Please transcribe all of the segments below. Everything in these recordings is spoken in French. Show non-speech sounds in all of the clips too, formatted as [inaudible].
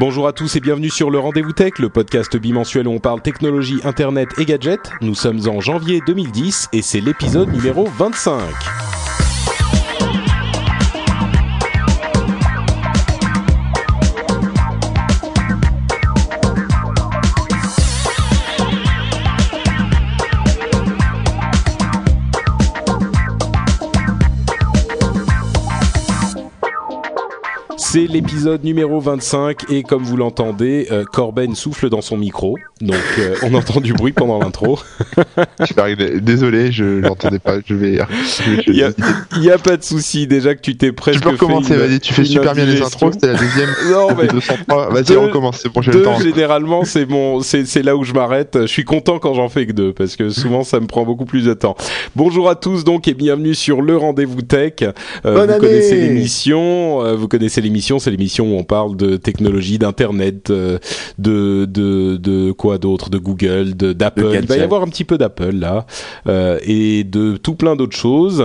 Bonjour à tous et bienvenue sur le Rendez-vous Tech, le podcast bimensuel où on parle technologie, internet et gadgets. Nous sommes en janvier 2010 et c'est l'épisode numéro 25. C'est l'épisode numéro 25 et comme vous l'entendez, euh, Corben souffle dans son micro, donc euh, [laughs] on entend du bruit pendant l'intro. Désolé, je l'entendais pas. Je vais. Il y y a pas de souci, déjà que tu t'es presque Tu peux recommencer, vas-y, tu fais super bien les intros, c'était la deuxième. [laughs] Non, mais C'était 203. Vas-y, recommence, c'est bon, j'ai le deux, temps. généralement, c'est mon, c'est, c'est là où je m'arrête. Je suis content quand j'en fais que deux, parce que [laughs] souvent ça me prend beaucoup plus de temps. Bonjour à tous donc et bienvenue sur le rendez-vous tech. Euh, Bonne vous année connaissez l'émission, euh, vous connaissez l'émission, c'est l'émission où on parle de technologie, d'internet, euh, de, de, de quoi d'autre, de Google, d'Apple. De Il va y avoir un petit peu d'Apple là, euh, et de tout plein d'autres choses.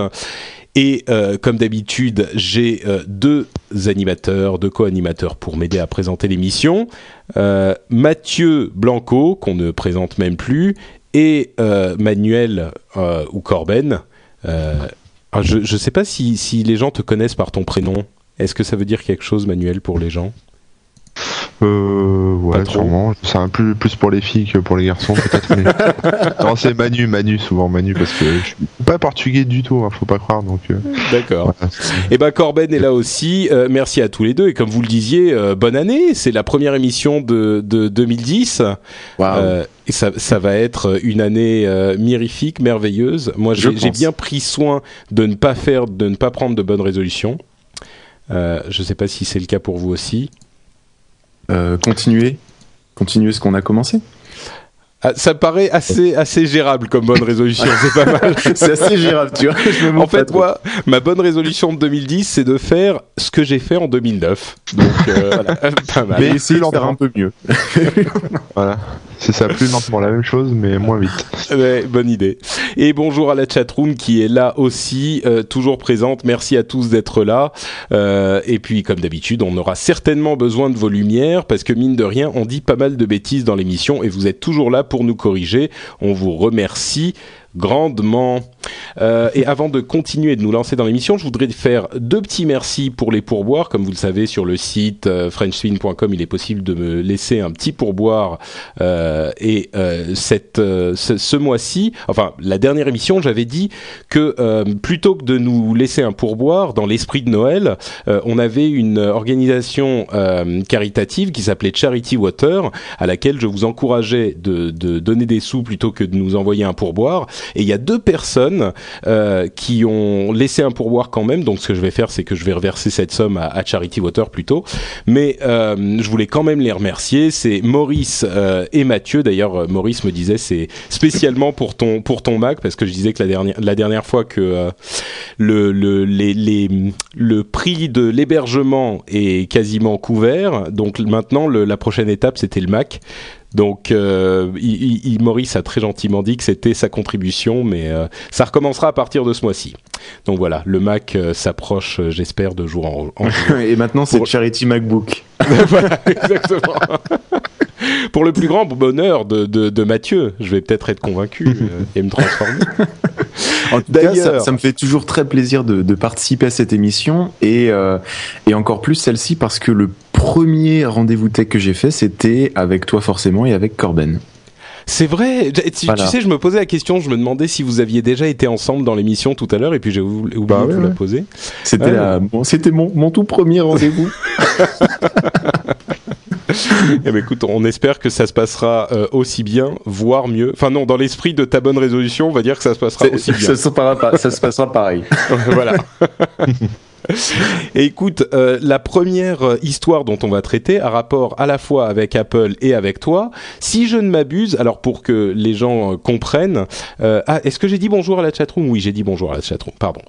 Et euh, comme d'habitude, j'ai euh, deux animateurs, deux co-animateurs pour m'aider à présenter l'émission. Euh, Mathieu Blanco, qu'on ne présente même plus, et Manuel ou Corben. Ah, je ne sais pas si, si les gens te connaissent par ton prénom. Est-ce que ça veut dire quelque chose, Manuel, pour les gens? Euh, ouais, sûrement. C'est un plus, plus pour les filles que pour les garçons, peut-être. mais- [laughs] non, c'est Manu, Manu, souvent Manu, parce que je suis pas portugais du tout, hein, faut pas croire, donc. euh, D'accord. voilà, Eh ben Corben est là aussi. Euh, merci à tous les deux. Et comme vous le disiez, euh, bonne année. C'est la première émission de, de 2010. Waouh. Euh, et ça, ça va être une année euh, mirifique, merveilleuse. Moi, j'ai bien pris soin de ne pas faire, de ne pas prendre de bonnes résolutions. Euh, je ne sais pas si c'est le cas pour vous aussi. Euh, continuer. Continuer ce qu'on a commencé. Ah, ça paraît assez, assez gérable comme bonne résolution. c'est pas mal. [laughs] C'est assez gérable, tu vois. Je me En fait, moi, ma bonne résolution de 2010, c'est de faire ce que j'ai fait en 2009. Donc, euh, [laughs] pas mal. Mais essayer de plus faire un peu mieux. [laughs] Voilà. C'est ça, plus lentement, la même chose, mais moins vite. Ouais, bonne idée. Et bonjour à la chatroom qui est là aussi, euh, toujours présente. Merci à tous d'être là. Euh, et puis, comme d'habitude, on aura certainement besoin de vos lumières parce que mine de rien, on dit pas mal de bêtises dans l'émission et vous êtes toujours là pour nous corriger. On vous remercie grandement. Euh, et avant de continuer de nous lancer dans l'émission, je voudrais faire deux petits merci pour les pourboires. Comme vous le savez, sur le site euh, il est possible de me laisser un petit pourboire. Euh, et euh, cette, ce, mois-ci, enfin la dernière émission, j'avais dit que plutôt que de nous laisser un pourboire dans l'esprit de Noël, on avait une organisation caritative qui s'appelait Charity Water, à laquelle je vous encourageais de, de donner des sous plutôt que de nous envoyer un pourboire. Et il y a deux personnes euh, qui ont laissé un pourboire quand même. Donc ce que je vais faire, c'est que je vais reverser cette somme à, Charity Water plutôt. Mais euh, je voulais quand même les remercier. C'est Maurice euh, et Mathieu. D'ailleurs, Maurice me disait c'est spécialement pour ton pour ton Mac parce que je disais que la dernière la dernière fois que le le les, le prix de l'hébergement est quasiment couvert. Donc maintenant, la prochaine étape, c'était le Mac. Donc, euh, il, Maurice a très gentiment dit que c'était sa contribution, mais euh, ça recommencera à partir de ce mois-ci. Donc voilà, le Mac euh, s'approche, j'espère, de jour en, en jour. [laughs] Et maintenant, c'est Pour- Charity MacBook. [laughs] voilà, exactement. [laughs] Pour le plus grand bonheur de, de, de Mathieu, je vais peut-être être convaincu et me transformer. En tout cas, ça, me fait toujours très plaisir de, de participer à cette émission et, euh, et encore plus celle-ci parce que le premier rendez-vous tech que j'ai fait, c'était avec toi forcément et avec Corben. C'est vrai. Tu, sais, je me posais la question, je me demandais si vous aviez déjà été ensemble dans l'émission tout à l'heure, et puis j'ai ou- oublié Bah de ouais, vous la poser. C'était bon, c'était mon, mon tout premier rendez-vous. [laughs] Eh ben, écoute, on espère que ça se passera euh, aussi bien, voire mieux. Enfin non, dans l'esprit de ta bonne résolution, on va dire que ça se passera aussi [laughs] bien. ça, se passera pas- ça se passera pareil. [laughs] voilà. Et [laughs] écoute, euh, la première euh, histoire dont on va traiter a rapport à la fois avec Apple et avec toi. Si je ne m'abuse, alors pour que les gens euh, comprennent, euh, ah, est-ce que j'ai dit bonjour à la chatroom? Oui, j'ai dit bonjour à la chatroom, pardon.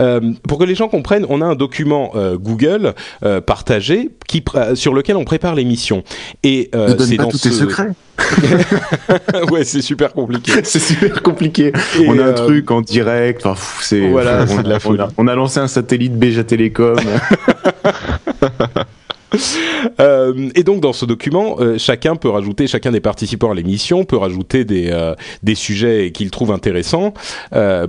Euh, pour que les gens comprennent, on a un document Google partagé qui, sur lequel on prépare l'émission. Et Ne donne c'est pas dans tous tes ce- secrets. [laughs] ouais, c'est super compliqué. [laughs] C'est super compliqué. Et, on a un euh, truc en direct. Enfin, c'est Voilà, on, de la on folie. a, on a lancé un satellite Beja Télécom. [laughs] [laughs] Euh, et donc dans ce document, euh, chacun peut rajouter, chacun des participants à l'émission peut rajouter des euh, des sujets qu'il trouve intéressants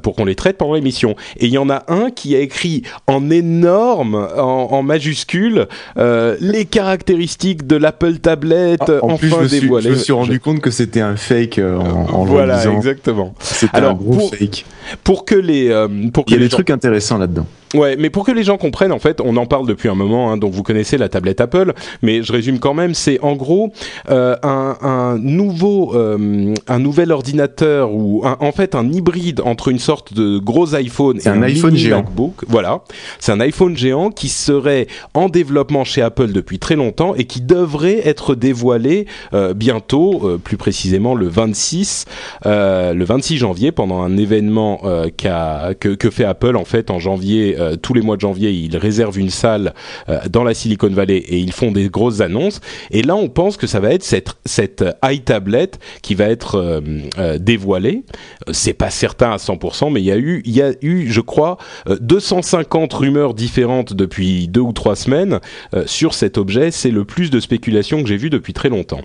pour qu'on les traite pendant l'émission. Et il y en a un qui a écrit en énorme, en, en majuscule, les caractéristiques de l'Apple Tablet Ah, en enfin plus, je me, suis, dévoilées. je me suis rendu compte que c'était un fake en, en voilà, exactement. C'était un gros pour- fake. Pour que les pour que Il y a des gens- trucs intéressants là-dedans. Ouais, mais pour que les gens comprennent, en fait, on en parle depuis un moment, hein, donc vous connaissez la tablette Apple, mais je résume quand même, c'est en gros euh, un, un nouveau, euh, un nouvel ordinateur ou un- en fait un hybride entre une sorte de gros iPhone et un iPhone mini géant. MacBook. Voilà, c'est un iPhone géant qui serait en développement chez Apple depuis très longtemps et qui devrait être dévoilé euh, bientôt, euh, plus précisément le 26, euh, le 26 janvier, pendant un événement euh, qu'a- que, que fait Apple en fait en janvier, euh, tous les mois de janvier, ils réservent une salle euh, dans la Silicon Valley et ils font des grosses annonces. Et là, on pense que ça va être cette cette iTablet qui va être euh, dévoilée. C'est pas certain à 100%, mais il y a eu, il y a eu, je crois, euh, 250 rumeurs différentes depuis deux ou trois semaines sur cet objet. C'est le plus de spéculation que j'ai vu depuis très longtemps.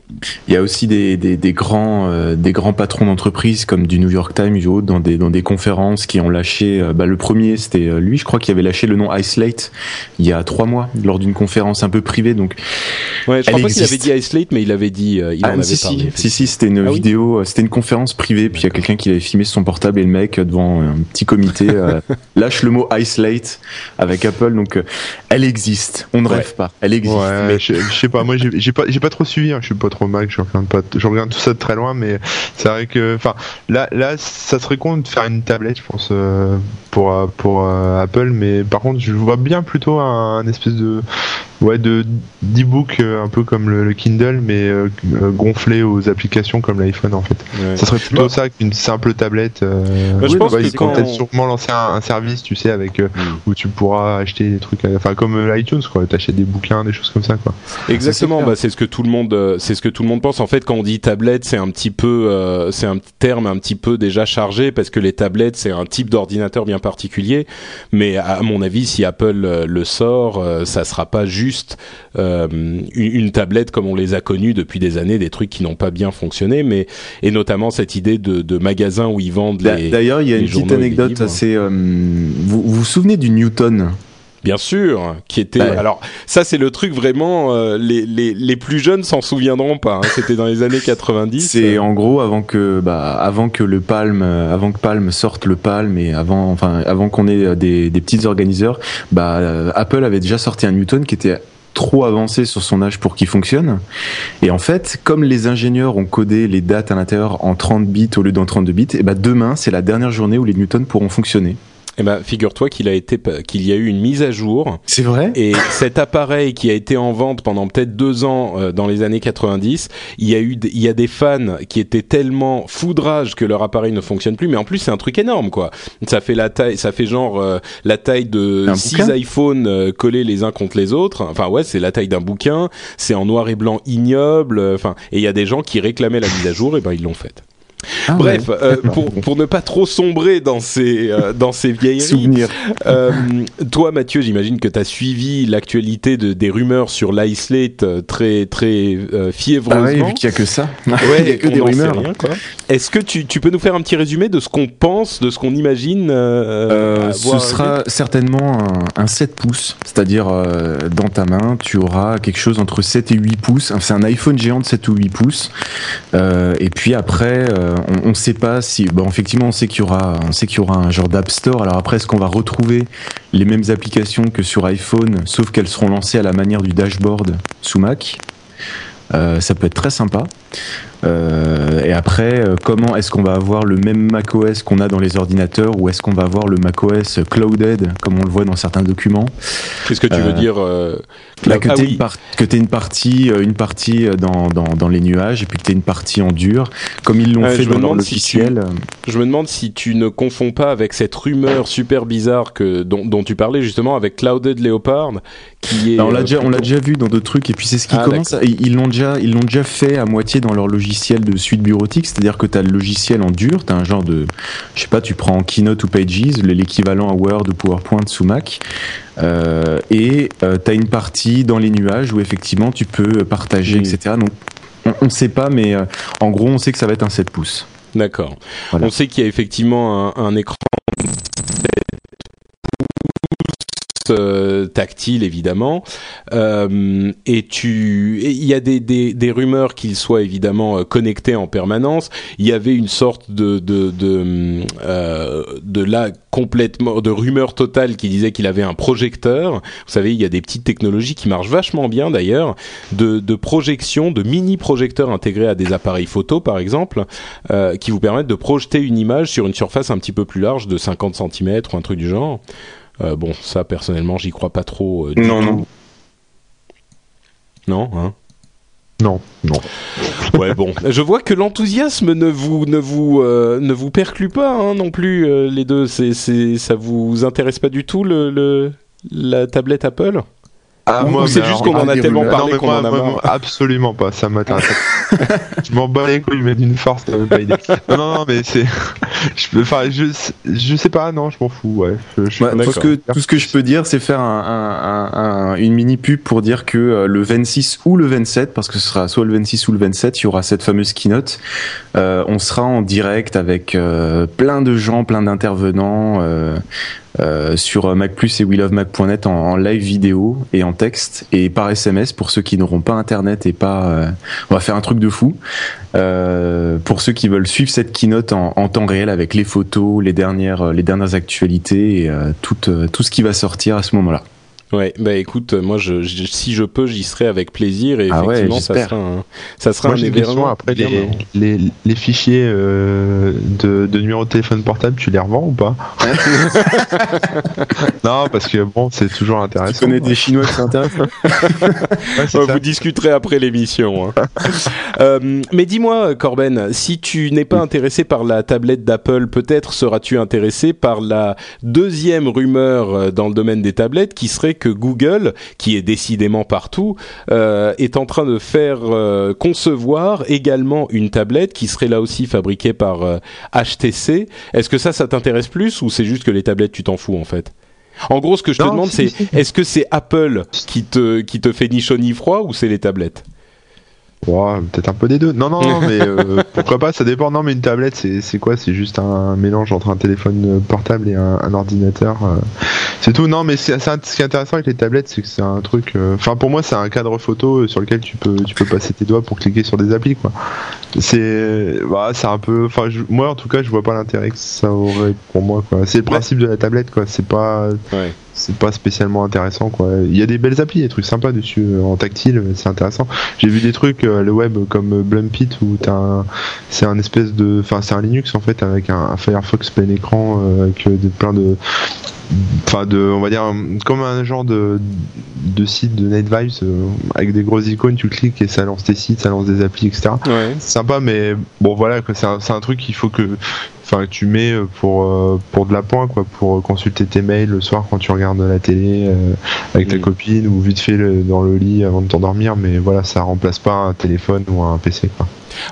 Il y a aussi des, des, grands, des grands patrons d'entreprise comme du New York Times ou autres dans des, dans des conférences qui ont lâché. bah, le premier, c'était lui, je crois, qui avait lâché le nom Isolate il y a trois mois lors d'une conférence un peu privée. Donc, Ouais, je crois pas qu'il avait existe. dit Isolate, mais il avait dit, euh, il Ah, en avait si, parlé. si, si, si, c'était une Ah oui vidéo, euh, c'était une conférence privée, puis il y a quelqu'un qui avait filmé sur son portable et le mec euh, devant un petit comité euh, [laughs] lâche le mot Isolate avec Apple. Donc, euh, elle existe. On ne Ouais. rêve pas. Elle existe. Ouais, mais je, je sais pas, moi j'ai pas, j'ai pas trop suivi, hein, je suis pas trop Mac, je regarde, pas, je regarde tout ça de très loin, mais c'est vrai que, enfin, là, là, ça serait con de faire une tablette, je pense, euh, pour, pour euh, Apple, mais par contre, je vois bien plutôt un, espèce de, ouais, de d'e-book euh, un peu comme le, le Kindle, mais euh, euh, gonflé aux applications comme l'iPhone en fait. Ouais. Ça serait plutôt Bah. ça qu'une simple tablette. Euh, Bah, je pense bah, que ils vont quand- peut-être sûrement lancer un, un service, tu sais, avec euh, Mm. où tu pourras acheter des trucs, enfin comme iTunes, quoi. T'achètes des bouquins, des choses comme ça, quoi. Exactement, bah, c'est ce que tout le monde, c'est ce que tout le monde pense. En fait, quand on dit tablette, c'est un petit peu, euh, c'est un terme un petit peu déjà chargé parce que les tablettes, c'est un type d'ordinateur bien particulier. Mais à mon avis, si Apple le sort, ça sera pas juste euh, une, tablette comme on les a connus depuis des années, des trucs qui n'ont pas bien fonctionné, mais et notamment cette idée de, de magasin où ils vendent les. D'ailleurs, il y a une petite anecdote assez. euh, vous, vous vous souvenez du Newton? Bien sûr, qui était. Ouais. Alors ça, c'est le truc vraiment. euh, les, les les plus jeunes s'en souviendront pas. hein. C'était dans les années 90. C'est en gros avant que bah avant que le Palm avant que Palm sorte le Palm et avant enfin avant qu'on ait euh, des, des petits organiseurs, bah euh, Apple avait déjà sorti un Newton qui était trop avancé sur son âge pour qu'il fonctionne. Et en fait, comme les ingénieurs ont codé les dates à l'intérieur en 30 bits au lieu d'en 32 bits, et bah demain, c'est la dernière journée où les Newtons pourront fonctionner. Eh ben, figure-toi qu'il a été qu'il y a eu une mise à jour C'est vrai? Et cet appareil qui a été en vente pendant peut-être deux ans euh, dans les années 90, il y a eu des- il y a des fans qui étaient tellement foudrage que leur appareil ne fonctionne plus. Mais en plus, c'est un truc énorme quoi. Ça fait la taille, ça fait genre euh, la taille de six iPhones euh, collés les uns contre les autres. Enfin ouais, c'est la taille d'un bouquin. C'est en noir et blanc ignoble. euh, Enfin et il y a des gens qui réclamaient la mise à jour et ben ils l'ont faite. Ah Bref, ouais. euh, pour, [laughs] pour ne pas trop sombrer dans ces, euh, dans ces vieilleries, Souvenir. euh, toi Mathieu, j'imagine que tu as suivi l'actualité de, des rumeurs sur l'iSlate euh, très, très euh, Ah fiévreusement. ouais, vu qu'il y a que ça. Ouais, [laughs] il y a que des rumeurs. Est-ce que tu, tu peux nous faire un petit résumé de ce qu'on pense, de ce qu'on imagine ce sera certainement un, un 7 pouces, c'est-à-dire dans ta main, tu auras quelque chose entre 7 et 8 pouces. C'est un iPhone géant de 7 ou 8 pouces. Et puis après, euh, on ne sait pas si. Bon, effectivement, on sait qu'il y aura, un genre d'App Store. Alors après, est-ce qu'on va retrouver les mêmes applications que sur iPhone, sauf qu'elles seront lancées à la manière du dashboard sous Mac? Euh, Ça peut être très sympa. Euh, et après, euh, comment est-ce qu'on va avoir le même macOS qu'on a dans les ordinateurs ou est-ce qu'on va avoir le macOS clouded comme on le voit dans certains documents Qu'est-ce que tu veux Euh, dire euh, Là, que ah tu oui. t'aies une partie, une partie dans, dans, dans les nuages et puis que tu une partie en dur, comme ils l'ont fait dans leur demande si logiciel. Je me demande si tu ne confonds pas avec cette rumeur super bizarre que dont, dont tu parlais justement avec Clouded Leopard, qui est. Bah, on l'a euh, déjà, on l'a plutôt- déjà vu dans d'autres trucs et puis c'est ce qui Ah, commence. à- ils l'ont déjà, ils l'ont déjà fait à moitié dans leur logiciel de suite bureautique, c'est-à-dire que tu as le logiciel en dur, tu as un genre de, je sais pas, tu prends Keynote ou Pages, l'équivalent à Word ou PowerPoint sous Mac, euh, et tu as une partie dans les nuages où effectivement tu peux partager, Mm. etc. Donc on, on sait pas, mais euh, en gros on sait que ça va être un 7 pouces. D'accord. Voilà. On sait qu'il y a effectivement un, un écran euh, tactile évidemment. Euh, et tu il y a des, des, rumeurs qu'il soit évidemment euh, connecté en permanence. Il y avait une sorte de de de, de là complètement de rumeur totale qui disait qu'il avait un projecteur. Vous savez il y a des petites technologies qui marchent vachement bien d'ailleurs de, de projection de mini projecteurs intégrés à des appareils photo par exemple qui vous permettent de projeter une image sur une surface un petit peu plus large de 50 cm ou un truc du genre bon, ça personnellement, j'y crois pas trop. euh, du Non, tout. non. Non, hein? Non, non. Ouais, bon. [laughs] Je vois que l'enthousiasme ne vous ne vous euh, ne vous perclue pas hein, non plus euh, les deux. C'est c'est ça vous intéresse pas du tout le, le la tablette Apple? Ah, Ou c'est juste qu'on en a tellement non, parlé mais qu'on moi, en a moi, marre. moi, absolument pas, ça m'intéresse pas. [laughs] je m'en bats les couilles, mais d'une force, pas idée. Non, non, non, mais c'est. [laughs] Je peux, enfin, je, je sais pas, non, je m'en fous, ouais. Je, je- Ouais, tout, ce que, tout ce que je peux dire, c'est faire un, un- un- un- une mini pub pour dire que euh, le 26 ou le 27, parce que ce sera soit le 26 ou le 27, il y aura cette fameuse keynote. Euh, on sera en direct avec euh, plein de gens, plein d'intervenants euh, euh, sur MacPlus et WeLoveMac.net en, live vidéo et en texte et par SMS pour ceux qui n'auront pas Internet et pas. euh, on va faire un truc de fou. Euh, pour ceux qui veulent suivre cette keynote en, en temps réel avec les photos, les dernières, les dernières actualités et euh, tout, euh, tout ce qui va sortir à ce moment-là. Ouais, bah écoute, moi, je, je- si je peux, j'y serai avec plaisir et Ah ouais, effectivement, ça j'espère. sera un, ça sera Moi, un événement. Après, bien les, les, les fichiers euh, de, de numéro de téléphone portable, tu les revends ou pas? [laughs] Non, parce que bon, c'est toujours Tu intéressant. connais des Chinois qui s'intéressent [laughs] Ouais, c'est Ouais, ça. vous discuterez après l'émission. hein. Euh, mais dis-moi, Corben, si tu n'es pas intéressé par la tablette d'Apple, peut-être seras-tu intéressé par la deuxième rumeur euh, dans le domaine des tablettes, qui serait que Google, qui est décidément partout, euh, est en train de faire euh, concevoir également une tablette qui serait là aussi fabriquée par euh, HTC. Est-ce que ça, ça t'intéresse plus ou c'est juste que les tablettes, tu t'en fous en fait? En gros, ce que je te demande, c'est est-ce que c'est Apple qui te, qui te fait ni chaud ni froid ou c'est les tablettes? Ouais, peut-être un peu des deux. Non, non, non, mais euh, [laughs] pourquoi pas, ça dépend. Non, mais une tablette, c'est c'est quoi? C'est juste un mélange entre un téléphone portable et un, un ordinateur. euh, c'est tout. Non, mais c'est ce qui est intéressant avec les tablettes, c'est que c'est un truc. euh, Enfin, pour moi, c'est un cadre photo euh, sur lequel tu peux, tu peux passer tes doigts pour cliquer sur des applis, quoi. C'est, bah, c'est un peu. Enfin, moi, en tout cas, je vois pas l'intérêt que ça aurait pour moi, quoi. C'est le principe de la tablette, quoi. C'est pas Ouais. C'est pas spécialement intéressant quoi. Il y a des belles applis, des trucs sympas dessus euh, en tactile, c'est intéressant. J'ai vu des trucs euh, le web comme euh, Blumpit où t'as un, c'est un espèce de, enfin c'est un Linux en fait avec un, un Firefox plein écran euh, avec euh, de, plein de, enfin de, on va dire comme un genre de de site de NetVibes euh, avec des grosses icônes, tu cliques et ça lance tes sites, ça lance des applis, etc. Ouais. C'est sympa, mais bon voilà, c'est un, c'est un truc qu'il faut que, enfin, que tu mets pour euh, pour de la pointe, quoi, pour consulter tes mails le soir quand tu regardes la télé euh, avec ta Mm. copine ou vite fait le- dans le lit avant de t'endormir. Mais voilà, ça remplace pas un téléphone ou un PC, quoi.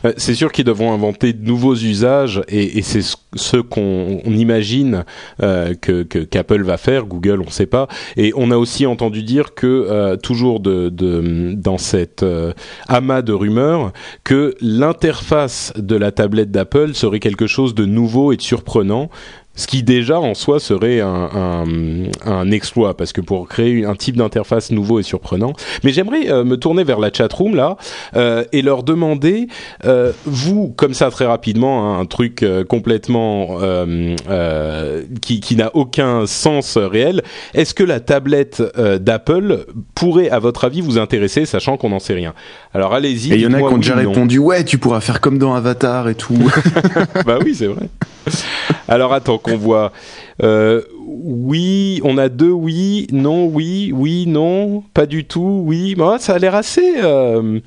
Euh, C'est sûr qu'ils devront inventer de nouveaux usages et, c'est ce, qu'on on imagine euh, que qu'Apple va faire. Google, on ne sait pas. Et on a aussi entendu dire que euh, toujours dans euh, amas de rumeurs que l'interface de la tablette d'Apple serait quelque chose de nouveau et de surprenant. Ce qui déjà en soi serait un, un, un exploit parce que pour créer un type d'interface nouveau et surprenant. Mais j'aimerais euh, me tourner vers la chatroom là euh, et leur demander, euh, vous comme ça très rapidement, hein, un truc complètement qui, qui n'a aucun sens réel. Est-ce que la tablette d'Apple pourrait, à votre avis, vous intéresser, sachant qu'on n'en sait rien? Alors allez-y. Et il y en a qui ont déjà répondu ouais, tu pourras faire comme dans Avatar et tout. [laughs] bah oui, c'est vrai. Alors attends qu'on voit. Euh, oui, on a deux oui, non, oui, oui, non, pas du tout, oui. Bah, ça a l'air assez. euh,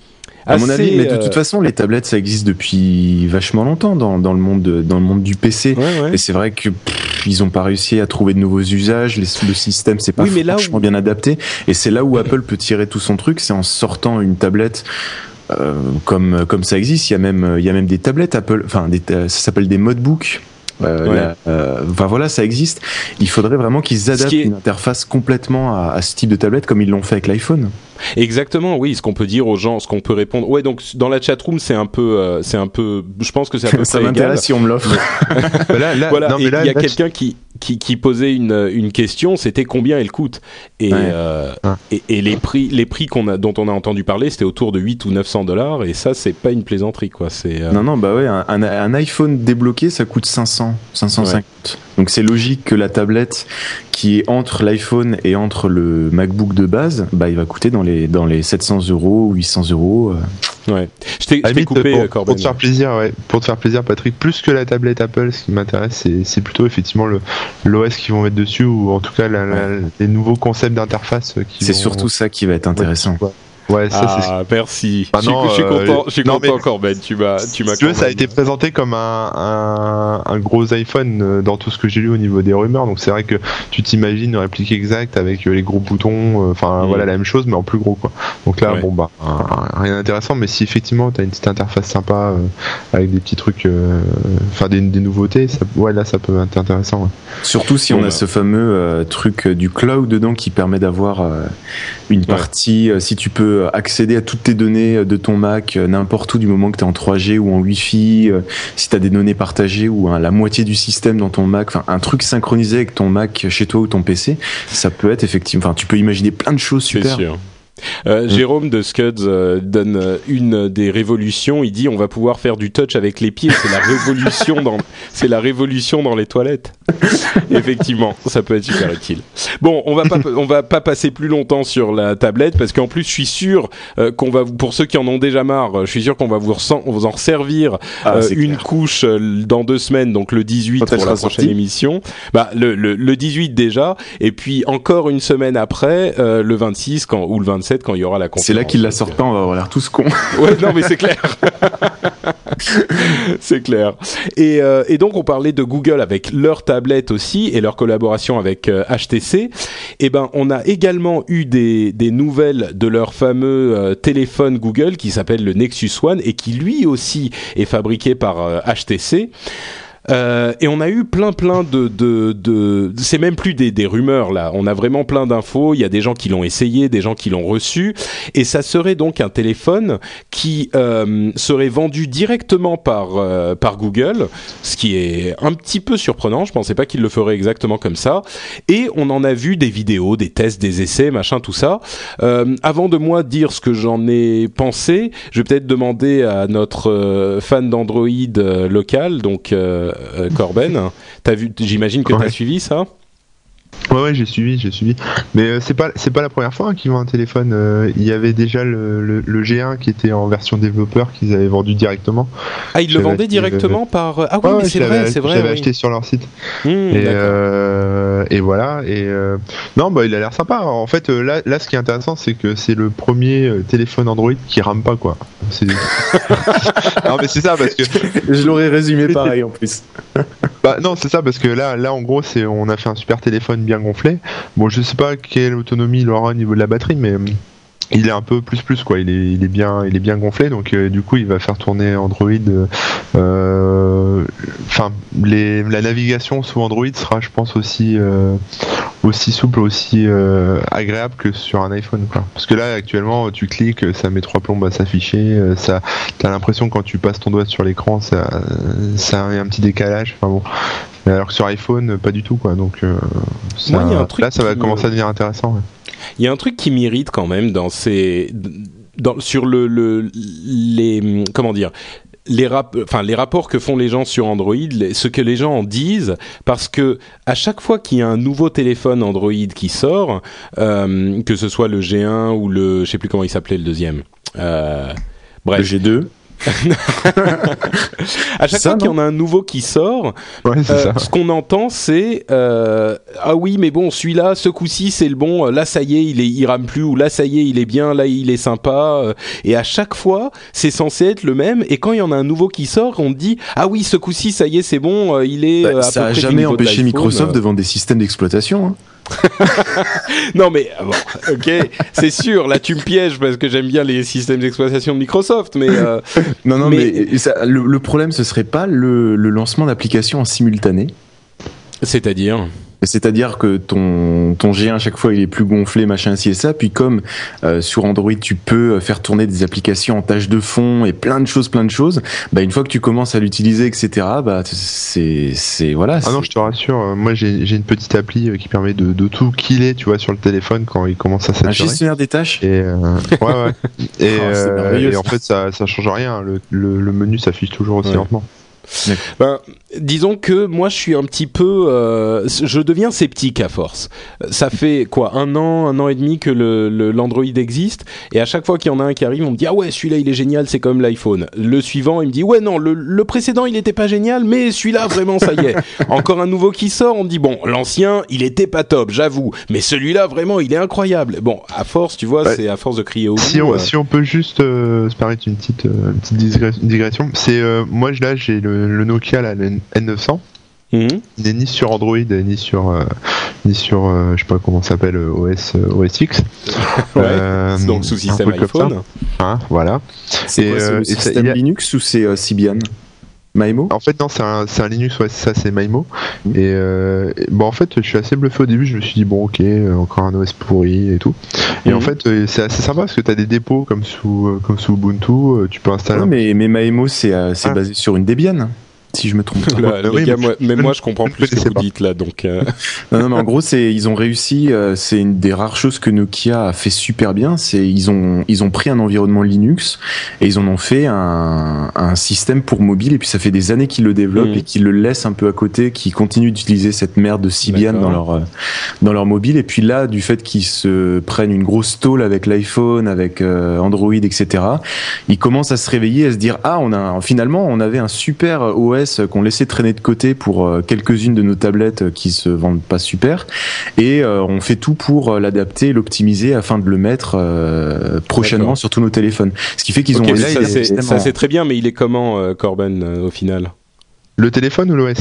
À mon avis, mais de euh, toute façon, les tablettes, ça existe depuis vachement longtemps dans, dans le monde de- dans le monde du PC. Ouais, ouais. Et c'est vrai que pff, ils ont pas réussi à trouver de nouveaux usages. les- le système, c'est pas Oui, mais franchement où- bien adapté. Et c'est là où Apple peut tirer tout son truc, c'est en sortant une tablette. euh, comme comme ça existe, il y a même il y a même des tablettes Apple, enfin des ça s'appelle des modebooks. Euh, Ouais. euh, enfin voilà, ça existe. Il faudrait vraiment qu'ils adaptent est- une interface complètement à, à ce type de tablette comme ils l'ont fait avec l'iPhone. Exactement, oui. Ce qu'on peut dire aux gens, ce qu'on peut répondre. Ouais, donc dans la chatroom, c'est un peu, euh, c'est un peu. Je pense que c'est à [laughs] peu ça près égal. m'intéresse si on me l'offre. [laughs] Là, là, Voilà, non, et mais là, il y a quelqu'un qui, qui, qui posait une, une question, c'était combien elle coûte et, Ouais. euh, Ah. et, et les prix, les prix qu'on a, dont on a entendu parler, c'était autour de 8 ou 900 dollars et ça, c'est pas une plaisanterie, quoi. C'est euh, Non, non, bah ouais, un, un- un iPhone débloqué, ça coûte 500, 550. Donc c'est logique que la tablette qui est entre l'iPhone et entre le MacBook de base, bah il va coûter dans les, dans les 700 euros, 800 euros. euh. ouais. Je t'ai coupé, pour, euh, pour te faire plaisir, ouais, pour te faire plaisir, Patrick, plus que la tablette Apple, ce qui m'intéresse, c'est, c'est plutôt effectivement le l'OS qu'ils vont mettre dessus ou en tout cas la- la- les nouveaux concepts d'interface qui C'est vont- surtout ça qui va être intéressant. Ouais, Ouais, ça c'est. Ah, merci. Ah je, suis- non, je suis euh, content, je suis non, content mais- Corben. Tu m'as, tu m'as. Si tu veux, ça a été présenté comme un, un, un gros iPhone euh, dans tout ce que j'ai lu au niveau des rumeurs. Donc c'est vrai que tu t'imagines une réplique exacte avec euh, les gros boutons, euh, enfin Mm. voilà la même chose mais en plus gros quoi. Donc là Ouais. bon bah rien d'intéressant. Mais si effectivement t'as une petite interface sympa euh, avec des petits trucs, euh, enfin des, des nouveautés, ça, ouais là ça peut être intéressant. ouais. Surtout si on a bah. ce fameux euh, truc du cloud dedans qui permet d'avoir euh, une partie, euh, si tu peux accéder à toutes tes données euh, de ton Mac euh, n'importe où du moment que tu es en 3G ou en Wi-Fi, euh, si tu as des données partagées ou hein, la moitié du système dans ton Mac, enfin un truc synchronisé avec ton Mac chez toi ou ton PC, ça peut être effectivement, enfin tu peux imaginer plein de choses super. sûr. Euh, Jérôme de Scuds euh, donne euh, une des révolutions. Il dit on va pouvoir faire du touch avec les pieds. C'est la révolution dans [laughs] c'est la révolution dans les toilettes. [laughs] Effectivement, ça peut être super utile. Bon, on va pas on va pas passer plus longtemps sur la tablette parce qu'en plus je suis sûr euh, qu'on va vous- pour ceux qui en ont déjà marre, je suis sûr qu'on va vous, vous en servir Ah, euh, une clair. couche dans deux semaines, donc le 18 Quand pour la prochaine émission. Bah le, le, le 18 déjà, et puis encore une semaine après, euh, le 26 quand, ou le 27 quand il y aura la conférence. C'est là qu'il la Donc, sort pas, on va avoir l'air tous cons. euh, [laughs] Ouais, non mais c'est clair. [laughs] c'est clair. Et, euh, et donc on parlait de Google avec leur tablette aussi et leur collaboration avec euh, HTC. Et ben on a également eu des, des nouvelles de leur fameux euh, téléphone Google qui s'appelle le Nexus One et qui lui aussi est fabriqué par euh, HTC. Euh, et on a eu plein plein de de, c'est même plus des, rumeurs là. On a vraiment plein d'infos. Il y a des gens qui l'ont essayé des gens qui l'ont reçu. Et ça serait donc un téléphone qui euh, serait vendu directement par euh, par Google ce qui est un petit peu surprenant. Je pensais pas qu'il le ferait exactement comme ça. Et on en a vu des vidéos des tests des essais machin tout ça. Avant de moi dire ce que j'en ai pensé je vais peut-être demander à notre fan d'Android local donc Corben t'as vu j'imagine que Ouais. t'as suivi ça? Ouais, ouais, j'ai suivi, j'ai suivi. Mais euh, c'est pas, c'est pas la première fois hein, qu'ils vendent un téléphone. euh, il y avait déjà le, le, le G1 qui était en version développeur qu'ils avaient vendu directement. ah ils le J'avais vendaient directement par ah oui Ouais, mais c'est vrai c'est vrai oui. acheté sur leur site. Hmm, Et, euh, voilà. Et euh, non, bah il a l'air sympa. En fait, euh, là, là, ce qui est intéressant, c'est que c'est le premier euh, téléphone Android qui rame pas quoi. [laughs] Non, mais c'est ça parce que [laughs] Je l'aurais résumé pareil en plus. [laughs] Bah non, c'est ça parce que là, là en gros, c'est on a fait un super téléphone bien gonflé. Bon, je sais pas quelle autonomie il aura au niveau de la batterie, mais il est un peu plus plus quoi. Il est, il est bien, il est bien gonflé, donc euh, du coup, il va faire tourner Android. euh, euh, la navigation sous Android sera, je pense, aussi euh, aussi souple, aussi agréable que sur un iPhone, quoi. Parce que là, actuellement, tu cliques, ça met trois plombes à s'afficher, ça, t'as l'impression que quand tu passes ton doigt sur l'écran, ça, ça a un petit décalage. Enfin bon. Alors que sur iPhone, pas du tout, quoi. Donc, ça- Moi, il y a un truc là, ça va qui commencer me- à devenir intéressant. ouais. Il y a un truc qui m'irrite quand même dans ces, sur le, le, les, comment dire, les rap- les rapports que font les gens sur Android, ce que les gens en disent, parce que à chaque fois qu'il y a un nouveau téléphone Android qui sort, euh, que ce soit le G1 ou le, je sais plus comment il s'appelait le deuxième. Euh, Le bref, G2. À chaque ça, fois qu'il y en a un nouveau qui sort, Ouais, euh, ce qu'on entend, c'est euh, ah oui, mais bon, celui-là, ce coup-ci, c'est le bon. Là, ça y est, il est, il rame plus. Ou là, ça y est, il est bien. Là, il est sympa. Euh, Et à chaque fois, c'est censé être le même. Et quand il y en a un nouveau qui sort, on dit ah oui, ce coup-ci, ça y est, c'est bon. euh, Il est. Bah, euh, à ça peu a près du jamais de empêché l'iPhone. Microsoft de vendre des systèmes d'exploitation. hein. [laughs] Non, mais ah bon, ok, c'est sûr. Là, tu me pièges parce que j'aime bien les systèmes d'exploitation de Microsoft, mais euh, [laughs] Non, non, Mais- mais, ça- le, le problème, ce serait pas le, le lancement d'applications en simultané? c'est-à-dire? C'est-à-dire que ton, ton G1 à chaque fois il est plus gonflé, machin, ci et ça. Puis comme euh, sur Android tu peux faire tourner des applications en tâche de fond et plein de choses, plein de choses, bah une fois que tu commences à l'utiliser, etc. Bah c'est c'est voilà. Ah non, je te rassure, euh, moi j'ai j'ai une petite appli euh, qui permet de, de tout killer, tu vois, sur le téléphone quand il commence à un saturer. gestionnaire des tâches? Et euh, ouais, ouais. [laughs] Et, Oh, euh, et en fait, ça, ça change rien. Le, le, le menu s'affiche toujours aussi Ouais. lentement. Ben, disons que moi je suis un petit peu, euh, je deviens sceptique à force. Ça fait quoi, un an, un an et demi que le le- l'Android existe, et à chaque fois qu'il y en a un qui arrive, on me dit ah ouais celui-là il est génial, c'est comme l'iPhone. Le suivant il me dit ouais non le, le précédent il était pas génial, mais celui-là vraiment ça y est. [laughs] Encore un nouveau qui sort, on me dit bon l'ancien il était pas top, j'avoue, mais celui-là vraiment il est incroyable. Bon à force tu vois Ouais. c'est à force de crier au Si bout, on, euh, si on peut juste euh, se permettre une petite, euh, une petite digression, c'est moi là j'ai le, le Nokia là, le N900. mhm. Il n'est ni sur Android ni sur euh, ni sur euh, je sais pas comment ça s'appelle euh, OS euh, OS X. [laughs] Ouais. Euh, donc sous système iPhone. Hein, voilà. C'est Et, quoi, c'est euh, le système a- Linux ou c'est euh, Symbian? Maemo En fait, non, c'est un, c'est un Linux, ouais, ça c'est Maimo. Mhm. Et euh, bon, en fait, je suis assez bluffé au début. Je me suis dit, bon, ok, euh, encore un OS pourri et tout. Et en fait, euh, c'est assez sympa parce que tu as des dépôts comme sous, euh, comme sous Ubuntu. tu peux installer. Ouais, un- mais, mais Maemo c'est euh, c'est Ah. basé sur une Debian, si je me trompe pas. [laughs] Là, les oui, gars, mais moi, je- même moi ne- je comprends plus ce que vous pas. dites là donc. euh, Non, non, mais en gros, c'est ils ont réussi. euh, c'est une des rares choses que Nokia a fait super bien. C'est ils ont ils ont pris un environnement Linux et ils en ont fait un, un système pour mobile. Et puis ça fait des années qu'ils le développent Mhm. et qu'ils le laissent un peu à côté, qu'ils continuent d'utiliser cette merde de Symbian dans leur euh, dans leur mobile. Et puis là, du fait qu'ils se prennent une grosse tôle avec l'iPhone, avec euh, Android, etc. Ils commencent à se réveiller, à se dire ah on a finalement on avait un super OS qu'on laissait traîner de côté pour euh, quelques-unes de nos tablettes euh, qui se vendent pas super. Et euh, on fait tout pour euh, l'adapter, l'optimiser afin de le mettre euh, prochainement sur tous nos téléphones. Ce qui fait qu'ils ont là, ça, c'est- très bien, mais il est comment euh, Corben euh, au final? Le téléphone ou l'OS